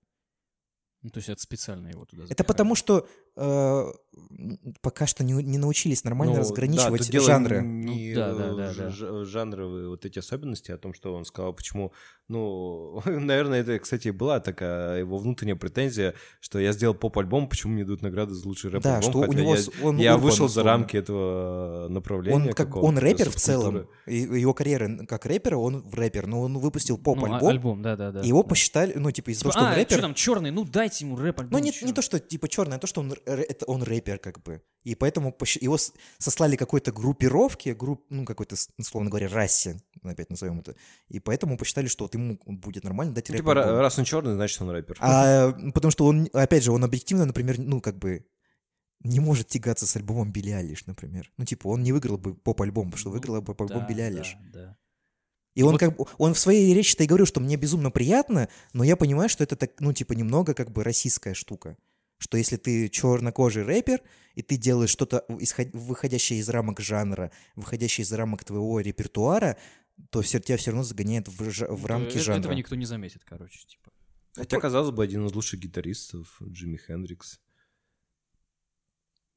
Ну, то есть это специально его туда Это запихали. потому, что э, пока что не, не научились нормально Ну, разграничивать да, жанры. Не Ну, да, да, да, да. ж- жанровые вот эти особенности о том, что он сказал, почему... Ну, наверное, это, кстати, была такая его внутренняя претензия, что я сделал поп-альбом, почему мне дают награды за лучший рэп-альбом, Да, что у него я, он я урбан, вышел за рамки этого направления. Он, как, он рэпер в целом. И его карьера как рэпера, он в рэпер. Но он выпустил Ну, поп-альбом. а- альбом, да-да-да. его да. посчитали, ну, типа, из-за того, Типа, что он а, рэпер. что там, черный, ну дайте ему рэп-альбом. Ну, не, не то, что типа черный, а то, что он, это он рэпер, как бы. И поэтому его сослали какой-то группировке, групп, ну, какой-то, условно говоря, расе, опять назовем это. И поэтому посчитали, что вот ему будет нормально дать Ну, Типа, рэп-альбом. ра- раз он черный, значит, он рэпер. А, потому что он, опять же, он объективно, например, ну, как бы не может тягаться с альбомом Билли Алиш, например. Ну, типа, он не выиграл бы поп-альбом, потому что Ну, выиграл бы поп-альбом Да, Билли да, Алиш. да. И он Вот- как бы, он в своей речи-то и говорил, что мне безумно приятно, но я понимаю, что это так, ну, типа, немного как бы российская штука. Что если ты чернокожий рэпер, и ты делаешь что-то, выходящее из рамок жанра, выходящее из рамок твоего репертуара, то все, тебя все равно загоняет в, в рамки э- жанра. Этого никто не заметит, короче, типа. Хотя, казалось бы, один из лучших гитаристов, Джимми Хендрикс.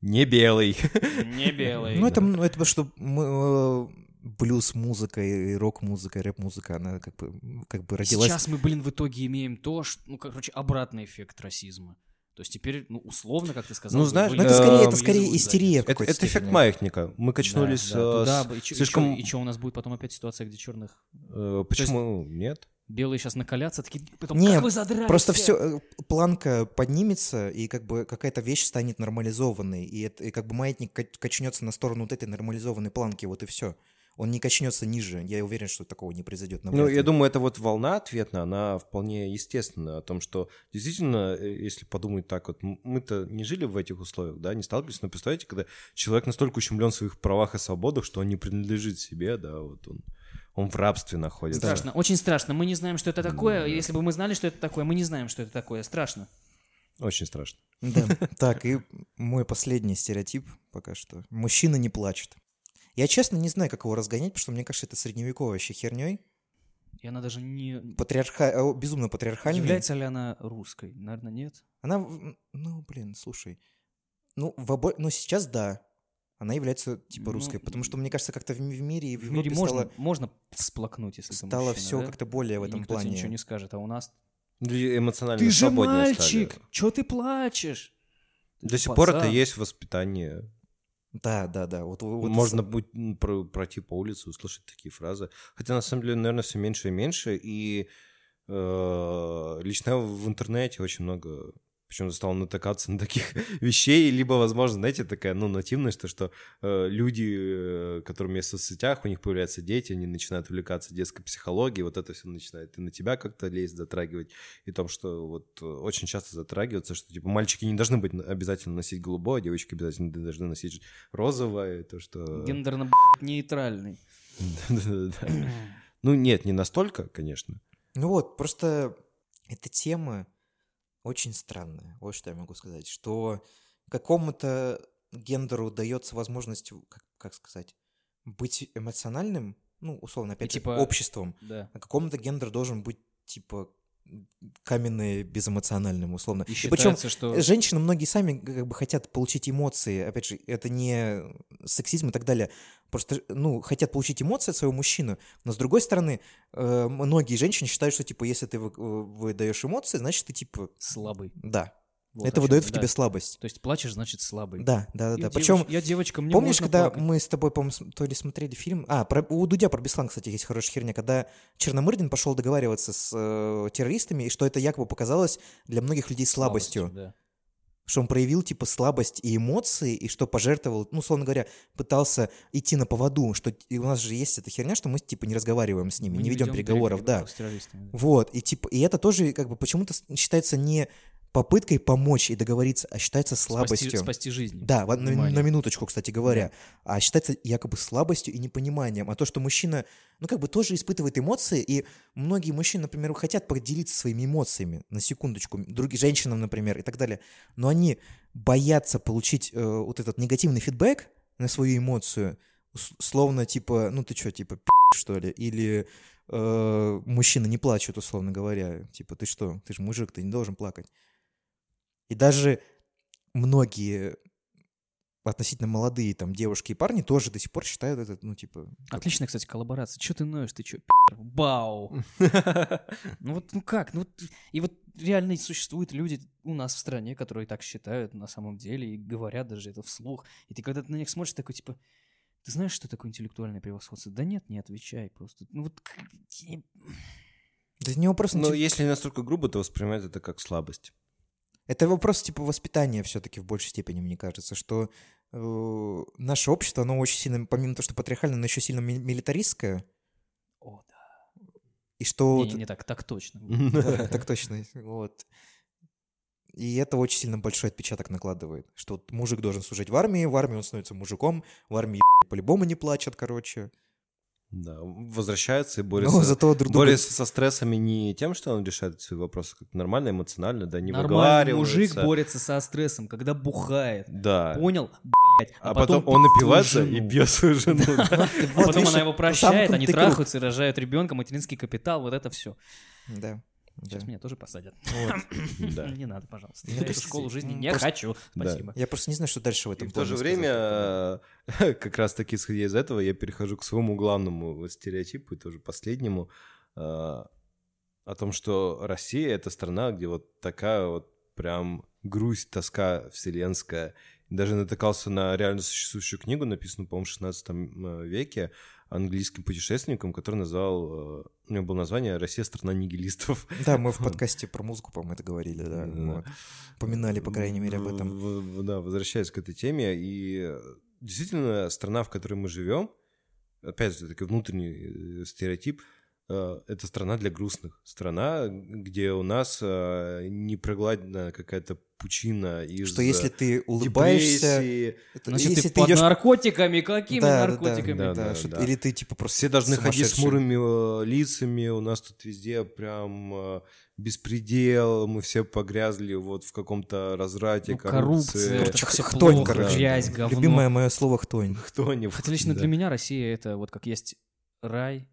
Не белый. Не белый. Ну, это, ну, это что мы, э, блюз-музыка и рок-музыка, и рэп-музыка, она как бы, как бы родилась... Сейчас мы, блин, в итоге имеем то, что, ну, короче, обратный эффект расизма. То есть теперь, ну, условно, как ты сказал, Ну, вы- знаешь, Ну, это скорее, это скорее истерия Это, это эффект маятника. Мы качнулись Да, да, э, туда с-. И слишком... И что у нас будет потом опять ситуация, где черных э, почему нет? белые сейчас накалятся, такие, потом, Не, как вы задрались Просто все. все, планка поднимется, и как бы какая-то вещь станет нормализованной, и, это, и как бы маятник кач- качнется на сторону вот этой нормализованной планки, вот и все. Он не качнется ниже. Я уверен, что такого не произойдет. Ну, я думаю, это вот волна ответная, она вполне естественна о том, что действительно, э, если подумать так, вот мы-то не жили в этих условиях, да, не сталкивались, но представляете, когда человек настолько ущемлен в своих правах и свободах, что он не принадлежит себе, да, вот он, он в рабстве находится. Страшно, очень страшно. Мы не знаем, что это такое. Если бы мы знали, что это такое, мы не знаем, что это такое. Страшно. Очень страшно. Да. Так, и мой последний стереотип пока что. Мужчина не плачет. Я честно не знаю, как его разгонять, потому что мне кажется, это средневековой вообще херней. И она даже не... Патриарха... э, Безумно патриархальной. Является ли она русской? Наверное, нет. Она, ну, блин, слушай. Ну, в обо- ну, сейчас да. Она является типа Ну, русской, потому что, мне кажется, как-то в, ми- в мире и в, В мире можно, стало, можно всплакнуть, если ты стало мужчина, все да? как-то более в И этом никто тебе плане. ничего не скажет, а у нас... Люди эмоционально Ты же мальчик! стали. Чё ты плачешь? До сих пор это пацан. есть воспитание. Да, да, да. Вот, вот Можно будет м, про- пройти по улице, услышать такие фразы. Хотя на самом деле, наверное, все меньше и меньше. И э, лично в интернете очень много почему-то стал натыкаться на таких вещей, либо, возможно, знаете, такая, ну, нативность, то, что э, люди, э, которым я в соцсетях, у них появляются дети, они начинают увлекаться детской психологией, вот это все начинает и на тебя как-то лезть, затрагивать, и том, что вот э, очень часто затрагивается, что, типа, мальчики не должны быть обязательно носить голубое, а девочки обязательно должны носить розовое, то, что... Гендерно блядь, нейтральный. Да-да-да. Ну, нет, не настолько, конечно. Ну вот, просто эта тема очень странная. Вот что я могу сказать. Что какому-то гендеру дается возможность, как, как сказать, быть эмоциональным, ну, условно, опять же, типа- обществом. Да. А какому-то гендеру должен быть, типа, каменный безэмоциональным, условно. И И причем считается, что... Женщины многие сами как бы хотят получить эмоции. Опять же, это не сексизм и так далее. Просто, ну, хотят получить эмоции от своего мужчины. Но с другой стороны, э, многие женщины считают, что, типа, если ты вы- выдаешь эмоции, значит, ты, типа, Слабый. да. Вот это выдает в да. тебе слабость. То есть плачешь, значит слабый. Да, да, да, да. Причем, Я девочка, мне помнишь, когда плакать. мы с тобой, по-моему, то ли смотрели фильм... А, про, у Дудя про Беслан, кстати, есть хорошая херня, когда Черномырдин пошел договариваться с э, террористами, и что это якобы показалось для многих людей слабостью. да. что он проявил, типа, слабость и эмоции, и что пожертвовал, ну, условно говоря, пытался идти на поводу, что и у нас же есть эта херня, что мы, типа, не разговариваем с ними, Мы не ведем переговоров, да. да. Вот, и, типа, и это тоже, как бы, почему-то считается не попыткой помочь и договориться, а считается слабостью. Спасти, спасти жизнь. Да, на, на минуточку, кстати говоря. А считается якобы слабостью и непониманием. А то, что мужчина, ну, как бы тоже испытывает эмоции, и многие мужчины, например, хотят поделиться своими эмоциями, на секундочку, другим женщинам, например, и так далее, но они боятся получить э, вот этот негативный фидбэк на свою эмоцию, словно, типа, ну, ты что, типа, что ли, или э, мужчины не плачут, условно говоря, типа, ты что, ты же мужик, ты не должен плакать. И даже многие относительно молодые там девушки и парни тоже до сих пор считают это, ну, типа... Отличная, кстати, коллаборация. Че ты ноешь, ты че, пи***? Бау! Ну вот, ну как? Ну, вот- и вот реально существуют люди у нас в стране, которые так считают на самом деле и говорят даже это вслух. И ты когда ты на них смотришь, такой типа, ты знаешь, что такое интеллектуальное превосходство? Да нет, не отвечай просто. Ну вот... Да это не вопрос... Но интелли- если настолько грубо, то воспринимать это как слабость. Это вопрос, типа, воспитания все-таки в большей степени, мне кажется, что э, наше общество, оно очень сильно, помимо того, что патриархальное, оно еще сильно ми- милитаристское, О, да. и что... Не, не, не так, так точно. Так точно, вот. И это очень сильно большой отпечаток накладывает, что вот мужик должен служить в армии, в армии он становится мужиком, в армии по-любому не плачет, короче. Да, возвращается и Но борется, зато друг друга... борется со стрессами не тем, что он решает свои вопросы как нормально, эмоционально, да, не Нормальный мужик борется со стрессом, когда бухает. Да. Понял? Блять. А, потом, он пи***т напивается и бьет свою жену. да. А потом она его прощает, они трахаются и рожают ребенка, материнский капитал, вот это все. Да. Да. Сейчас меня тоже посадят. Вот. Да. Не надо, пожалуйста. Ну, Я эту школу жизни не просто- хочу. Спасибо. Я просто не знаю, что дальше в И этом в то же сказать. время, как раз таки исходя из этого, я перехожу к своему главному стереотипу, и тоже последнему, э, о том, что Россия — это страна, где вот такая вот прям грусть, тоска вселенская. Даже натыкался на реально существующую книгу, написанную, по-моему, в 16 веке, английским путешественником, который назвал... э, У него было название «Россия — страна нигилистов». Да, мы в подкасте про музыку, по-моему, это говорили, да. Да. вот. Упоминали, по крайней мере, об этом. Да, возвращаясь к этой теме, и э, действительно страна, в которой мы живем, опять же, такой внутренний э, стереотип, э, это страна для грустных. Страна, где у нас э, непрогладена какая-то пучина из Что если ты улыбаешься... депрессии. это- Значит, если ты под идешь- наркотиками? Какими Да, да, да, наркотиками? Да, да, да, что- да. Или ты типа просто Все должны ходить с мурыми э, лицами, у нас тут везде прям э, беспредел, мы все погрязли вот в каком-то разврате, Ну, коррупции. коррупция, это Короче, все хтонь, плохо, короче. грязь, говно. Любимое мое слово хтонь. Кто-нибудь. Хотя лично да. для меня Россия это вот как есть рай,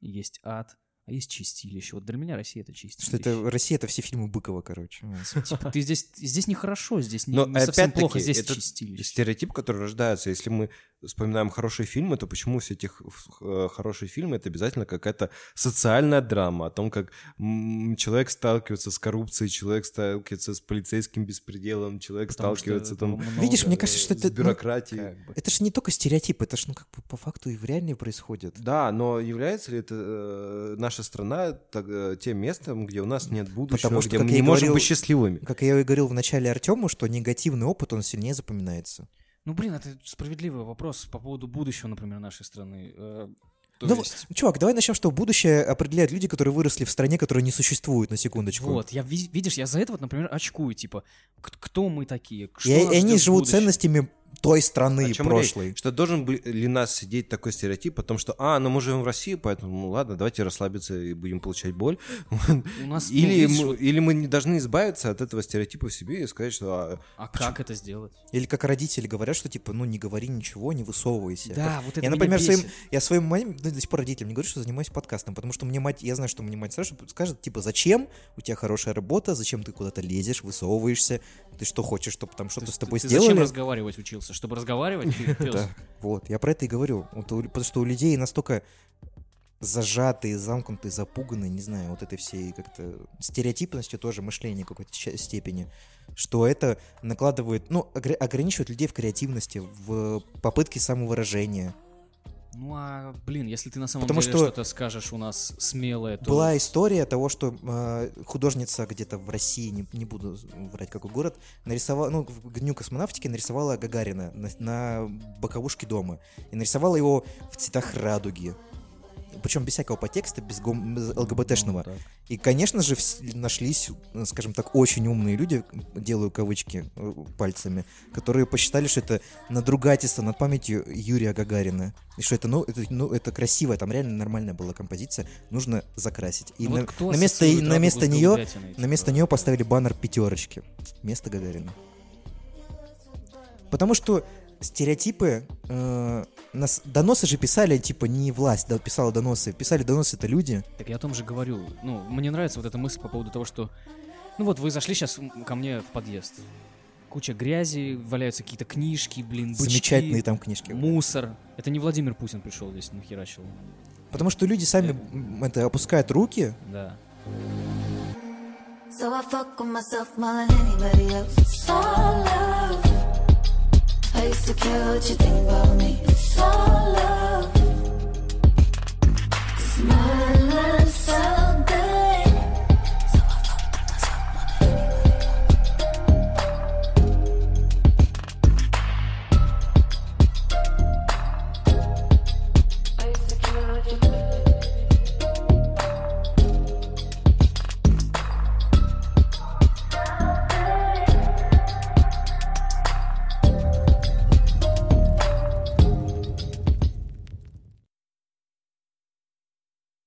есть ад, а есть чистилище. Вот для меня Россия это чистилище. Что это Россия это все фильмы Быкова, короче. Типа, ты здесь, здесь нехорошо, здесь не, Но не совсем плохо, здесь это чистилище. стереотип, который рождается, если мы вспоминаем хорошие фильмы, то почему все эти э, хорошие фильмы это обязательно какая-то социальная драма о том, как человек сталкивается с коррупцией, человек сталкивается с полицейским беспределом, человек Потому сталкивается там много, Видишь, мне кажется, что это... ну, бюрократией. Как бы. это же не только стереотип, это же, ну, как бы по факту и в реальне происходит. Да, но является ли это э, наша страна так, э, тем местом, где у нас нет будущего, Потому что, где мы не и можем говорил- быть счастливыми? Как я и говорил в начале Артему, что негативный опыт, он сильнее запоминается. Ну, блин, это справедливый вопрос по поводу будущего, например, нашей страны. Э, То Ну, есть... Чувак, давай начнем, что будущее определяют люди, которые выросли в стране, которая не существует, на секундочку. Вот, я, ви- видишь, я за это вот, например, очкую, типа, кто мы такие, что И, и они живут будущем? ценностями той страны О прошлой. речь? Что должен ли нас сидеть такой стереотип о том, что, а, ну мы живем в России, поэтому, ну ладно, давайте расслабиться и будем получать боль. У нас, Или, мы, вот- или мы не должны избавиться от этого стереотипа в себе и сказать, что а, а как это сделать? Или как родители говорят, что типа, ну не говори ничего, не высовывайся. Да, вот это я, например, своим, я своим маме, ну, до сих пор родителям не говорю, что занимаюсь подкастом, потому что мне мать, я знаю, что мне мать сразу скажет, типа, зачем у тебя хорошая работа, зачем ты куда-то лезешь, высовываешься, ты что хочешь, чтобы там что-то То с тобой ты сделали? зачем разговаривать учился? Чтобы разговаривать? Ты. Да, вот, я про это и говорю. Вот потому что у людей настолько зажатые, замкнутые, запуганные, не знаю, вот этой всей как-то стереотипностью тоже мышления какой-то степени, что это накладывает, ну, огр- ограничивает людей в креативности, в попытке самовыражения. Ну а, блин, если ты на самом Потому деле что что-то скажешь у нас смелое, то... Была история того, что э, художница где-то в России, не, не буду врать какой город, нарисовала, ну, в Дню космонавтики нарисовала Гагарина на, на боковушке дома. И нарисовала его в цветах радуги. Причем без всякого подтекста, без, гом- без ЛГБТшного. Ну. И, конечно же, нашлись, э, скажем так, очень умные люди, делаю кавычки э, пальцами, которые посчитали, что это надругательство над памятью Юрия Гагарина. И что это, ну, это, ну, это красивая, там реально нормальная была композиция, нужно закрасить. И Ну на, вот на место, на место нее, на место типа? нее поставили баннер пятерочки. Вместо Гагарина. Потому что стереотипы, э, нас, доносы же писали, типа, не власть да, писала доносы, писали доносы это люди. Так я о том же говорю. Ну, мне нравится вот эта мысль по поводу того, что... Ну вот вы зашли сейчас ко мне в подъезд. Куча грязи, валяются какие-то книжки, блин, бычки, Замечательные там книжки. мусор. Это не Владимир Путин пришел здесь, нахерачил. Потому что люди сами м, это опускают руки, Да. So I fuck with myself more than anybody else. It's place to care what you think about me. It's all love. It's my love.